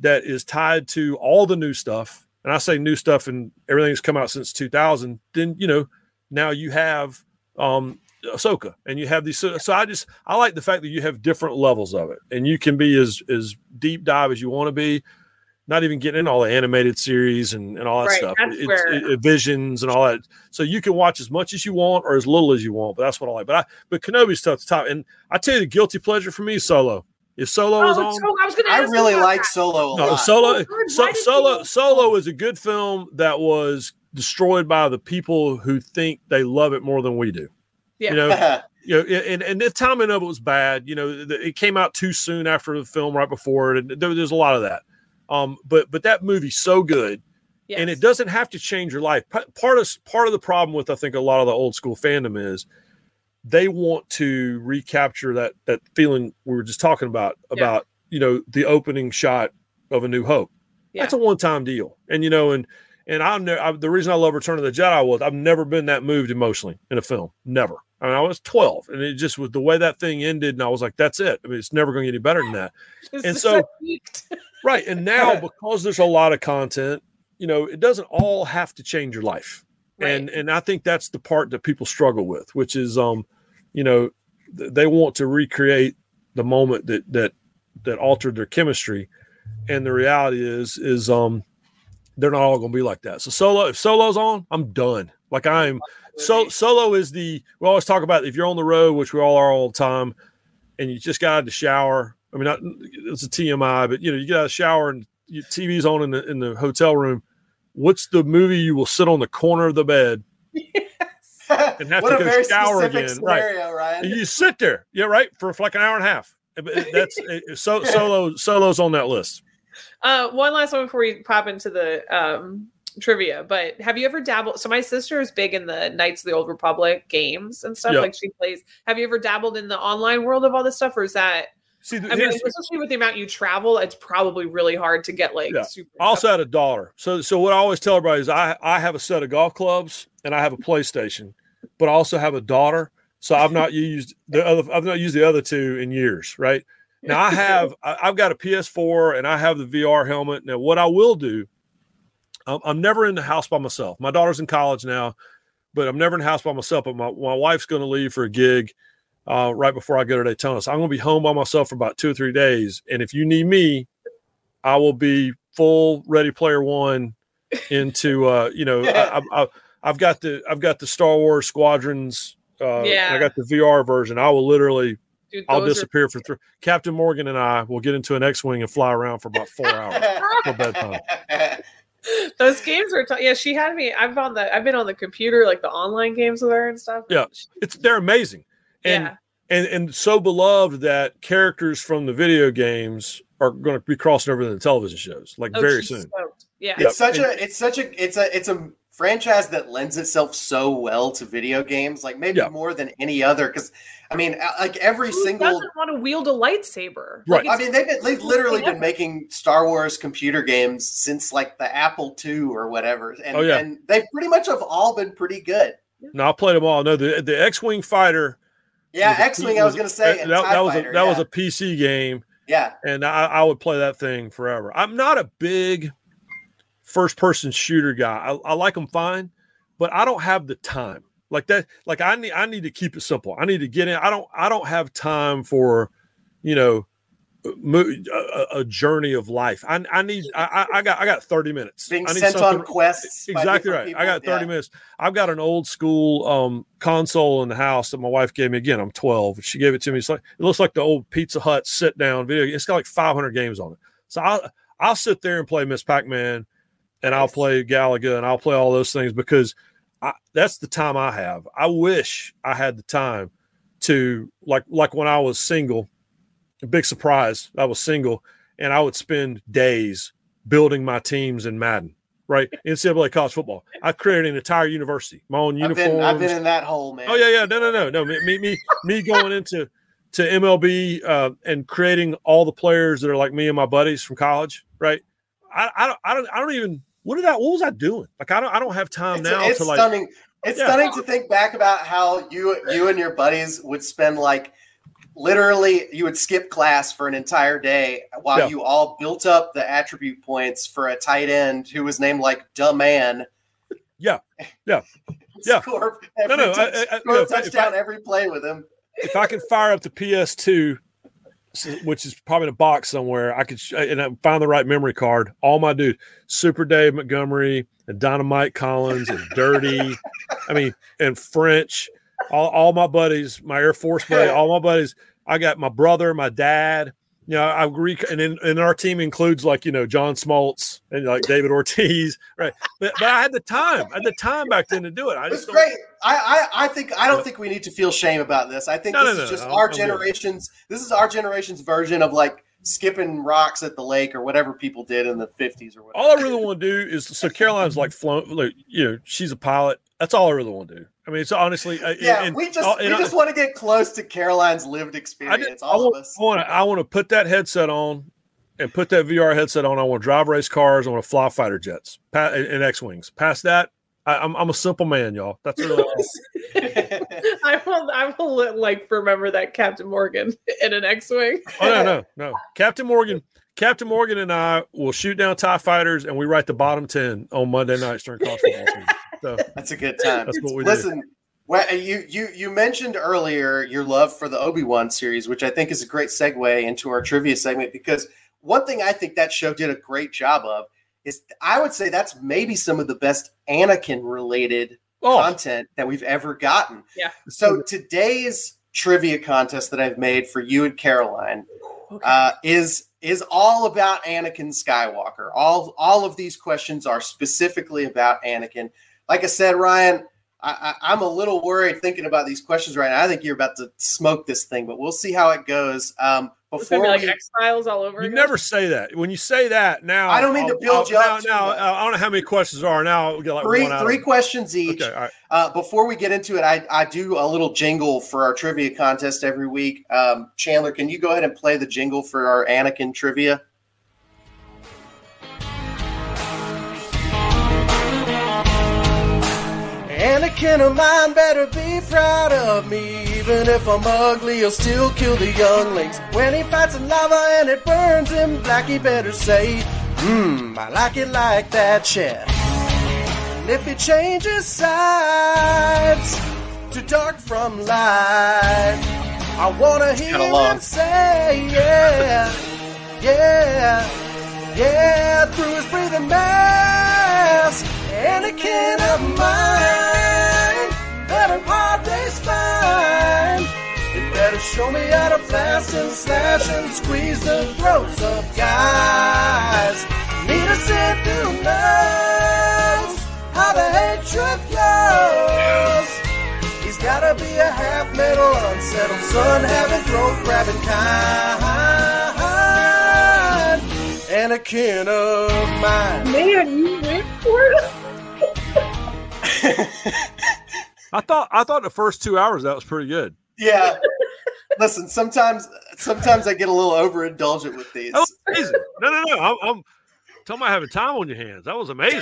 that is tied to all the new stuff, and I say new stuff and everything's come out since 2000, then you know now you have um Ahsoka, and you have these. So, so, I just I like the fact that you have different levels of it, and you can be as as deep dive as you want to be not even getting in all the animated series and, and all that right, stuff. It's, where... it, visions and all that. So you can watch as much as you want or as little as you want. But that's what I like. But I but Kenobi's tough to top. And I tell you, the guilty pleasure for me is Solo. If Solo oh, was on, so I, was I really like that. Solo. no, Solo. Oh, so, Solo. Solo is a good film that was destroyed by the people who think they love it more than we do. Yeah. You know. you know, and, and the timing of it was bad. You know, it came out too soon after the film, right before it. And there, there's a lot of that. Um, but but that movie's so good, yes. and it doesn't have to change your life. Part of part of the problem with I think a lot of the old school fandom is they want to recapture that that feeling we were just talking about about yeah. you know the opening shot of A New Hope. Yeah. That's a one time deal, and you know and. And I'm ne- the reason I love Return of the Jedi was I've never been that moved emotionally in a film. Never. I mean, I was 12, and it just was the way that thing ended, and I was like, "That's it." I mean, it's never going to get any better than that. and so, right. And now, because there's a lot of content, you know, it doesn't all have to change your life. Right. And and I think that's the part that people struggle with, which is, um, you know, th- they want to recreate the moment that that that altered their chemistry, and the reality is, is um, they're not all going to be like that. So solo, if solo's on, I'm done. Like I'm so solo is the we always talk about if you're on the road, which we all are all the time, and you just got out of the shower. I mean, not, it's a TMI, but you know, you get out of the shower and your TV's on in the in the hotel room. What's the movie you will sit on the corner of the bed and have what to go shower again? Scenario, right? And you sit there, yeah, right, for, for like an hour and a half. That's eh, eh, so solo solos on that list. Uh, one last one before we pop into the um, trivia, but have you ever dabbled? So my sister is big in the Knights of the Old Republic games and stuff. Yep. Like she plays. Have you ever dabbled in the online world of all this stuff, or is that? See, I mean, especially with the amount you travel, it's probably really hard to get like yeah. super. I also had a daughter, so so what I always tell everybody is I I have a set of golf clubs and I have a PlayStation, but I also have a daughter, so I've not used the other I've not used the other two in years, right? Now I have I've got a PS4 and I have the VR helmet. Now what I will do I'm never in the house by myself. My daughter's in college now, but I'm never in the house by myself. But my, my wife's going to leave for a gig uh, right before I go to Daytona. So I'm going to be home by myself for about two or three days. And if you need me, I will be full ready player one into, uh, you know, I, I, I've got the, I've got the Star Wars squadrons. Uh, yeah. I got the VR version. I will literally, Dude, I'll disappear are- for three. Captain Morgan and I will get into an X-wing and fly around for about four hours for bedtime. Those games are t- yeah. She had me. I've on the. I've been on the computer, like the online games with her and stuff. Yeah, it's they're amazing, and yeah. and and so beloved that characters from the video games are going to be crossing over to the television shows like oh, very soon. Yeah, it's such and, a. It's such a. It's a. It's a franchise that lends itself so well to video games, like maybe Yeah. more than any other. Because I mean, uh, like every Who single doesn't want to wield a lightsaber? Right. Like, I mean, they've, been, they've literally been making Star Wars computer games since like the Apple II or whatever, and, Oh, yeah. and they pretty much have all been pretty good. No, I played them all. No, the the X Wing fighter. Yeah, X Wing. I was going to say, that, that, was Fighter, a that was a PC game, yeah. and I, I would play that thing forever. I'm not a big first person shooter guy. I, I like them fine, but I don't have the time like that. Like I need I need to keep it simple. I need to get in. I don't I don't have time for you know a, a journey of life. I, I need I, I I got I got 30 minutes. being I need sent on quests. Exactly right. I got 30 Yeah. minutes. I've got an old school um console in the house that my wife gave me. Again, I'm 12. She gave it to me. It's like it looks like the old Pizza Hut sit down video. It's got like 500 games on it. So I'll I'll sit there and play Miss Pac-Man, and I'll play Galaga, and I'll play all those things because I, that's the time I have. I wish I had the time to like like when I was single. A big surprise. I was single, and I would spend days building my teams in Madden. Right, NCAA college football. I created an entire university, my own I've I've been in that hole, man. Oh yeah, yeah, no, no, no, no. Me, me, me, me going into to MLB uh, and creating all the players that are like me and my buddies from college. Right. I, I don't, I don't, I don't even. What did I? What was I doing? Like I don't, I don't have time It's, now it's to like. stunning. It's Yeah. stunning to think back about how you you and your buddies would spend like literally you would skip class for an entire day while Yeah. you all built up the attribute points for a tight end who was named like dumb man. Yeah. Yeah. Yeah. Score No, every no, touch- I- I- no, a if I- if touchdown I- every play with him. if I can fire up the PS2, s- which is probably in a box somewhere, I could sh- uh, and I find the right memory card. All my dude, Super Dave Montgomery and Dynamite Collins and Dirty, I mean, and French, all, all my buddies, my Air Force buddy, all my buddies. I got my brother, my dad. You know, I agree, and then and our team includes like you know John Smoltz and like David Ortiz, right? But but I had the time, I had the time back then to do it. I just don't- great. I, I I think I don't think we need to feel shame about this. I think No, this no, is no, just I'm- our generation's. This is our generation's version of like skipping rocks at the lake or whatever people did in the fifties or whatever. all I really want to do is so Caroline's like flown, like you know, she's a pilot. That's all I really want to do. I mean, it's honestly, uh, yeah, and- we just we I- just want to get close to Caroline's lived I, experience. I all want, of us. I want to, I want to put that headset on and put that VR headset on. I want to drive race cars. I want to fly fighter jets and, and X wings. Past that, I, I'm I'm a simple man, y'all. That's really all. I will. I will like remember that Captain Morgan in an X-wing. Oh no, no, no. Captain Morgan, Captain Morgan, and I will shoot down Tie fighters, and we write the bottom ten on Monday nights during college football season. So That's a good time. that's what we do. Listen, well, you you you mentioned earlier your love for the Obi Wan series, which I think is a great segue into our trivia segment because one thing I think that show did a great job of is I would say that's maybe some of the best Anakin related Oh, content that we've ever gotten. Yeah. So today's trivia contest that I've made for you and Caroline uh, is is all about Anakin Skywalker. All all of these questions are specifically about Anakin. Like I said, Ryan, I, I, I'm a little worried thinking about these questions right now. I think you're about to smoke this thing, but we'll see how it goes. Um, It's before be like we, X Files all over. You again. never say that. When you say that now, I don't mean to I'll- build I'll- you up Now, now uh, I don't know how many questions there are. Now we'll get like three one out three questions each. Okay, all right. Uh, before we get into it, I, I do a little jingle for our trivia contest every week. Um, Chandler, can you go ahead and play the jingle for our Anakin trivia? Anakin of mine better be proud of me. Even if I'm ugly, he'll still kill the younglings. When he fights in lava and it burns him black, he better say, Mmm, I like it like that, chef. And if he changes sides to dark from light, I wanna hear him say, yeah, yeah, yeah, through his breathing mask. Anakin of mine, better part they spine. It better show me how to blast and slash and squeeze the throats of guys. Need a Sith who knows how the hatred flows. He's gotta be a half metal, unsettled son, having throat grabbing kind. Anakin of mine. Man, you went for it. I thought I thought the first two hours that was pretty good. yeah. Listen, sometimes sometimes I get a little overindulgent with these. That was amazing. No, no, no. I'm, I'm tell me I having time on your hands. That was amazing.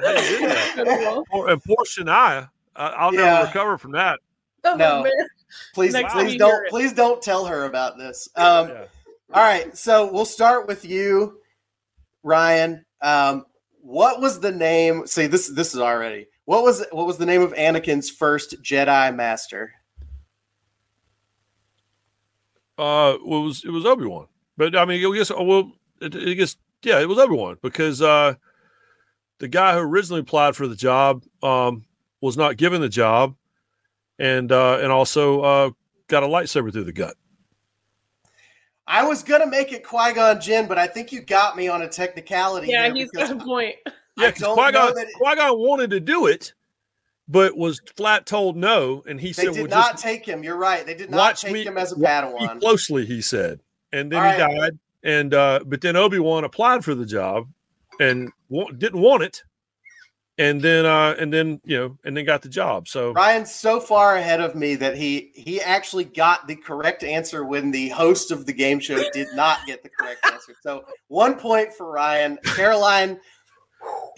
How you did that? Poor- And poor Shania, I, I'll Yeah. never recover from that. Oh, No. man. Please, Next please don't, please don't tell her about this. Um, Yeah. All right, so we'll start with you, Ryan. Um, what was the name? See, this this is already. What was what was the name of Anakin's first Jedi Master? Uh, it was it was Obi Wan, but I mean, I guess well, it, it guess yeah, it was Obi Wan because uh, the guy who originally applied for the job um was not given the job, and uh, and also uh got a lightsaber through the gut. I was gonna make it Qui Gon Jinn, but I think you got me on a technicality. Yeah, there he's because got a point. Yeah, I because don't Qui Gon that it- Qui Gon wanted to do it, but was flat told no, and he they said, did "Well, not just take him. You're right. They did not watch take me- him as a watch me Padawan. closely." He said, and then All he right. died. And uh, but then Obi Wan applied for the job and wa- didn't want it, and then uh, and then you know, and then got the job. So Ryan's so far ahead of me that he he actually got the correct answer when the host of the game show did not get the correct answer. So one point for Ryan. Caroline,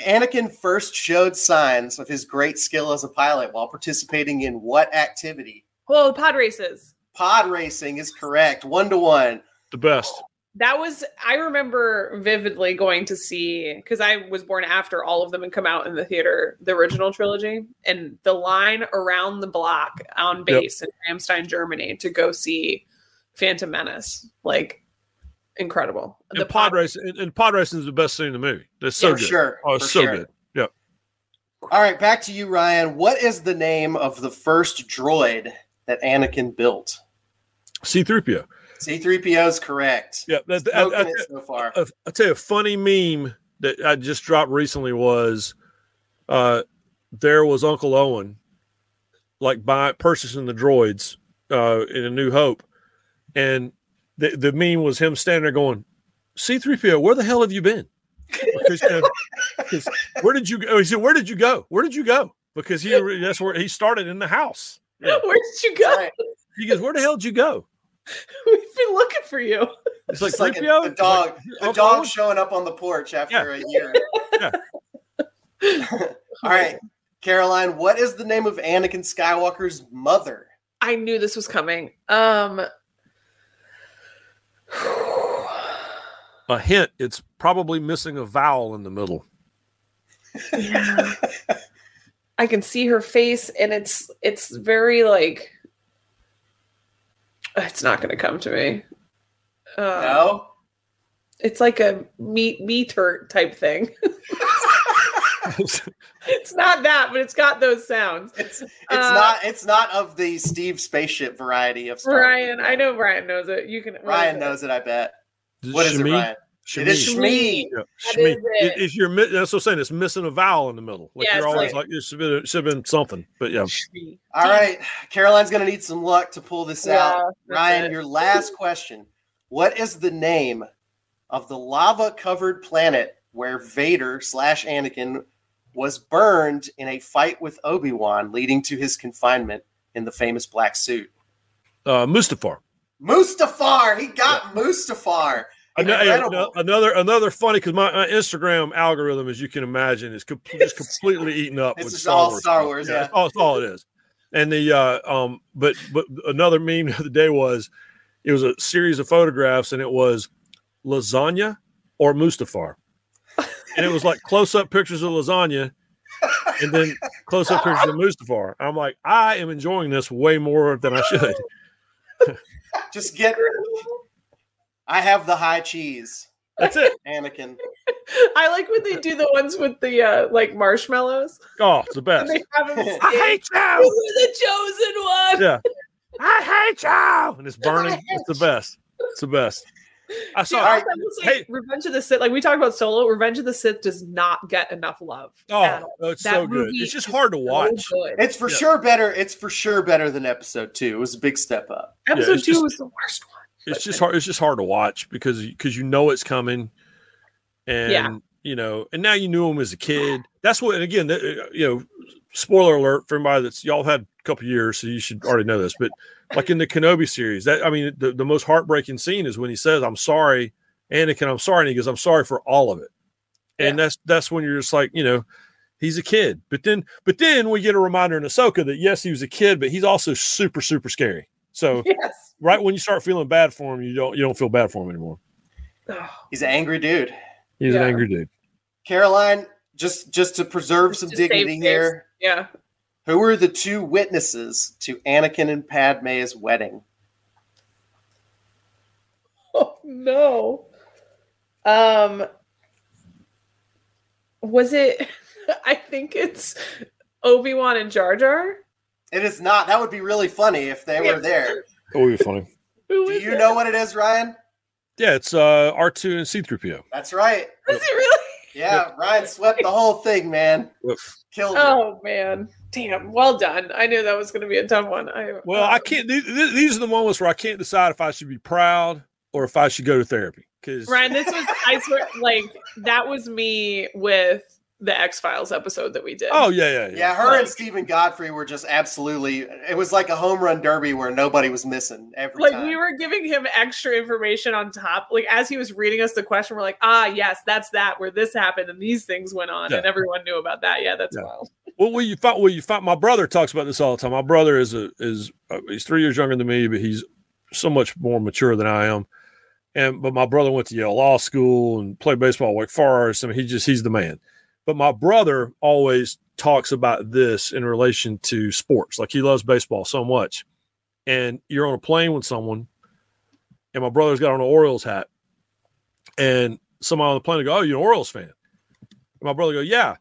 Anakin first showed signs of his great skill as a pilot while participating in what activity? Well, pod races. Pod racing is correct. One to one. the best. That was I remember vividly going to see because I was born after all of them had come out in the theater, the original trilogy, and the line around the block on base in Ramstein, Germany, to go see Phantom Menace, like incredible. And pod racing and, and pod racing is the best scene in the movie. That's so For good. sure, Oh, so sure. good. Yep. All right, back to you, Ryan. What is the name of the first droid that Anakin built? C three PO. C3PO is correct. Yeah, that, I, Smoking I, it so far. I, I tell you, a funny meme that I just dropped recently was, uh, there was Uncle Owen, like by purchasing the droids, uh, in A New Hope, and the the meme was him standing there going, "C three PO, where the hell have you been? Because, 'cause where did you go?" He said, "Where did you go? Where did you go?" Because he that's where he started in the house. Yeah. Where did you go? He goes, "Where the hell did you go?" We've been looking for you. It's like like a- 3PO? the dog, like, the dog Owen? showing up on the porch after Yeah. a year. Yeah. All right, Caroline, what is the name of Anakin Skywalker's mother? I knew this was coming. Um A hint: It's probably missing a vowel in the middle. yeah. I can see her face and it's it's very like it's not going to come to me. Uh, No. It's like a meat meter type thing. it's not that, but it's got those sounds. It's it's Uh, not it's not of the Steve spaceship variety of Star Wars. I know Ryan knows it. You can what Ryan is it? knows it. I bet. Is What is it, Shmi? It is Shmi. Shmi. Yeah, Shmi. is it. If you're mi- that's what I'm saying. It's missing a vowel in the middle. Like Yeah, you're always like- like, it should, be, it should have been something. But yeah, Shmi. All right, Caroline's gonna need some luck to pull this Yeah, out. Ryan, it. your last question: What is the name of the lava-covered planet where Vader slash Anakin was burned in a fight with Obi Wan, leading to his confinement in the famous black suit? uh, Mustafar. Mustafar. He got Mustafar. Ano- Incredible. Another another funny because my, my Instagram algorithm, as you can imagine, is com- just completely eaten up. It's with Star all Wars Star. Wars, yeah. that's all, that's all it is. And the uh, um, but but another meme of the other day was it was a series of photographs, and it was lasagna or Mustafar, and it was like close up pictures of lasagna, and then close up pictures of Mustafar. I'm like, I am enjoying this way more than I should. Just get. I have the high cheese, That's it. Anakin. I like when they do the ones with the uh like marshmallows. Oh, it's the And best. they have I hate You're you. the chosen one. Yeah. I hate you. And it's burning. It's the best. It's the best. I saw. also, I will say, Hey. Revenge of the Sith, like we talked about Solo, Revenge of the Sith does not get enough love. at Oh, all. it's That so good. It's just hard to watch. good. It's for Yeah. sure better. It's for sure better than episode two. It was a big step up. Episode it's two just- was the worst one. It's just hard. It's just hard to watch because because you know it's coming, and Yeah. you know, and now you knew him as a kid. That's what, and again, uh, you know, spoiler alert for anybody that's y'all had a couple years, so you should already know this. But like in the Kenobi series, that I mean, the, the most heartbreaking scene is when he says, "I'm sorry, Anakin, I'm sorry," and he goes, "I'm sorry for all of it." And that's that's when you're just like, you know, he's a kid. But then, but then we get a reminder in Ahsoka that yes, he was a kid, but he's also super, super scary. So Yes. right when you start feeling bad for him, you don't you don't feel bad for him anymore. He's an angry dude. He's Yeah. an angry dude. Caroline, just just to preserve some To dignity here, Yeah. who were the two witnesses to Anakin and Padme's wedding? Oh no. Um was it I think it's Obi-Wan and Jar Jar? It is not. That would be really funny if they were there. That would be funny. Do you it? know what it is, Ryan? Yeah, it's uh R2 and C3PO. That's right. Is it really? Yeah, Ryan swept the whole thing, man. Yep. Killed it. Oh man. Damn. Well done. I knew that was gonna be a tough one. I Well, I um, can't. These, these are the moments where I can't decide if I should be proud or if I should go to therapy. Because Ryan, this was I swear like that was me with the X Files episode that we did. oh yeah, yeah, yeah. Yeah, her and Stephen Godfrey were just absolutely. It was like a home run derby where nobody was missing every like time. we were giving him extra information on top like as he was reading us the question we're like ah yes that's that where this happened and these things went on Yeah. and everyone knew about that yeah that's Yeah. wild Well, well, you find well, you find my brother talks about this all the time. My brother is a is uh, he's three years younger than me, but he's so much more mature than I am. And but my brother went to Yale Law School and played baseball at Wake Forest. I mean, he just he's the man. But my brother always talks about this in relation to sports. Like he loves baseball so much. And you're on a plane with someone, and my brother's got on an Orioles hat, and somebody on the plane will go, "Oh, you're an Orioles fan?" And my brother go, "Yeah."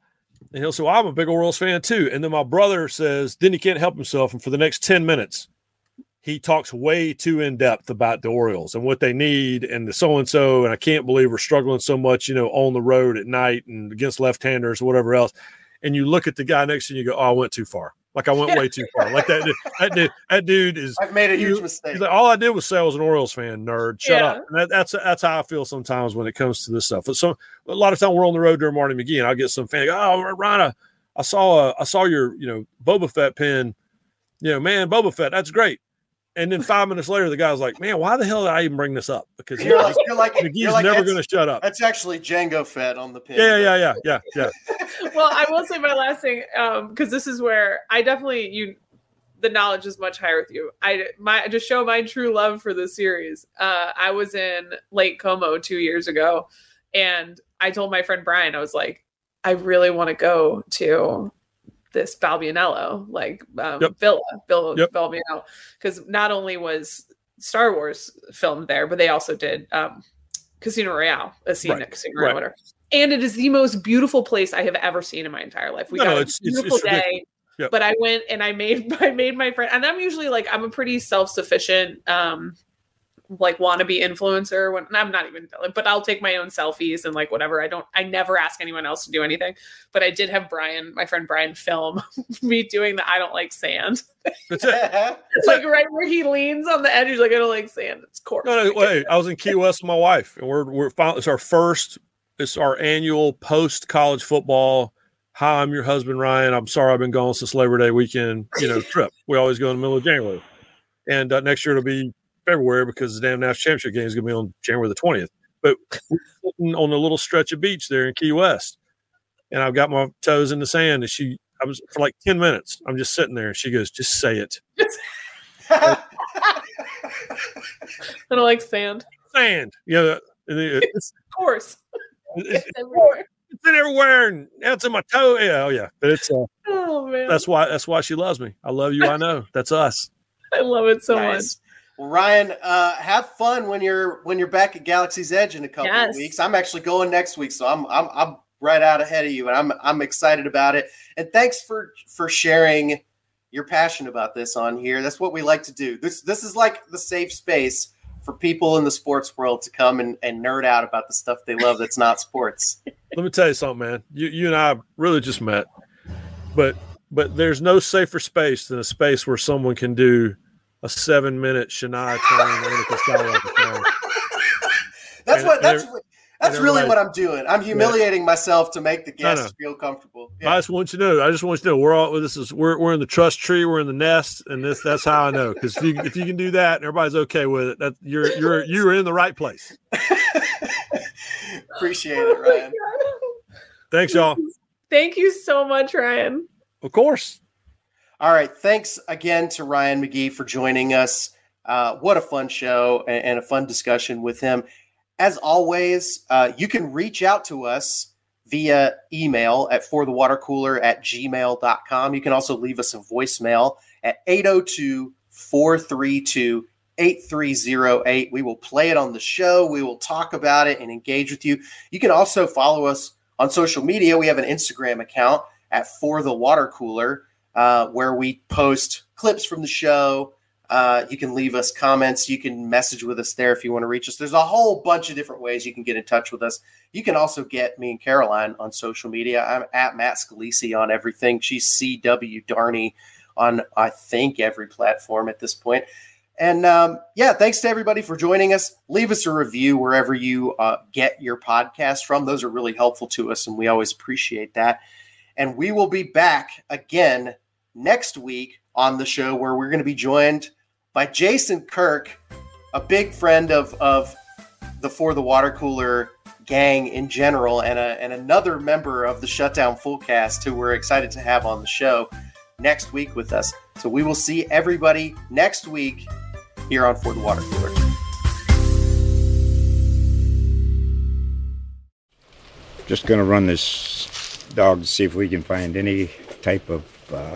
And he'll say, well, I'm a big Orioles fan too. And then my brother says, then he can't help himself. And for the next 10 minutes, he talks way too in depth about the Orioles and what they need and the so and so. And I can't believe we're struggling so much, you know, on the road at night and against left handers or whatever else. And you look at the guy next to you and you go, oh, I went too far. Like I went way too far. Like that, dude- that, dude, that dude is I've made a huge you- mistake. Like, all I did was say I was an Orioles fan, nerd. Shut Yeah. up. And that, that's that's how I feel sometimes when it comes to this stuff. But so a lot of time we're on the road during Marty McGee, and I get some fan. Oh, Ryan, I saw a, I saw your you know Boba Fett pin. You know, man, Boba Fett, that's great. And then five minutes later, the guy's like, "Man, why the hell did I even bring this up?" Because You're like, you're like, McGee's you're like never going to shut up. that's actually Jango Fett on the pin. Yeah, yeah, yeah, yeah, yeah. well i will say my last thing um because this is where i definitely you the knowledge is much higher with you i my just show my true love for this series uh i was in lake como two years ago and i told my friend brian i was like i really want to go to this Balbianello, like um, Yep. Villa, Villa, Yep. Balbianello, because not only was Star Wars filmed there, but they also did um, Casino Royale, a scene Right, at Casino Royale, right. whatever. And it is the most beautiful place I have ever seen in my entire life. We No, got no, a it's- it's- beautiful it's day. Yep. But I went and I made I made my friend, and I'm usually like I'm a pretty self sufficient um like wannabe influencer when I'm not even but I'll take my own selfies and like whatever. I don't I never ask anyone else to do anything. But I did have Brian, my friend Brian, film me doing the I don't like sand. That's it. It's like right where he leans on the edge. He's like, I don't like sand. It's corpse. No, no, wait. I was in Key West with my wife, and we're we're fin- it's our first, it's our annual post college football. Hi, I'm your husband Ryan. I'm sorry I've been gone since Labor Day weekend. You know, trip. We always go in the middle of January, and uh, next year it'll be February because the damn national championship game is going to be on January the twentieth. But we're sitting on a little stretch of beach there in Key West, and I've got my toes in the sand, and she. I was for like ten minutes. I'm just sitting there, and she goes, "Just say it, I don't like sand. sand." Yeah, and it- it's, Of course. it's, It's everywhere. it's in everywhere and it's in my toe. Yeah, oh yeah. But it's uh, Oh man. that's why that's why she loves me. I love you. I know. That's us. I love it so much. Nice. Well, Ryan, uh, have fun when you're when you're back at Galaxy's Edge in a couple Yes. of weeks. I'm actually going next week, so I'm I'm I'm right out ahead of you, and I'm I'm excited about it. And thanks for for sharing your passion about this on here. That's what we like to do. This this is like the safe space for people in the sports world to come and, and nerd out about the stuff they love that's not sports. Let me tell you something, man. You you and I really just met, but but there's no safer space than a space where someone can do a seven minute Shania Twain Anakin Skywalker song. That's And what that's there- what That's really what I'm doing. I'm humiliating yeah. myself to make the guests no, no. feel comfortable. Yeah. I just want you to know. I just want you to know we're all this is we're we're in the trust tree. We're in the nest, and this that's how I know. Because if you if you can do that and everybody's okay with it, that you're you're you're in the right place. Appreciate it, Ryan. Thanks, y'all. Thank you so much, Ryan. Of course. All right. Thanks again to Ryan McGee for joining us. Uh, what a fun show and, and, a fun discussion with him. As always, uh, you can reach out to us via email at forthewatercooler at gmail.com. You can also leave us a voicemail at 802 432 8308. We will play it on the show. We will talk about it and engage with you. You can also follow us on social media. We have an Instagram account at For the Water Cooler uh, where we post clips from the show. Uh, you can leave us comments. You can message with us there if you want to reach us. There's a whole bunch of different ways you can get in touch with us. You can also get me and Caroline on social media. I'm at Matt Scalisi on everything. She's CW Darney on, I think, every platform at this point. And um, yeah, thanks to everybody for joining us. Leave us a review wherever you uh, get your podcast from. Those are really helpful to us, and we always appreciate that. And we will be back again next week on the show where we're going to be joined by Jason Kirk, a big friend of, of the For the Water Cooler gang in general, and, a, and another member of the Shutdown Fullcast who we're excited to have on the show next week with us. So we will see everybody next week here on For the Water Cooler. Just going to run this dog to see if we can find any type of uh,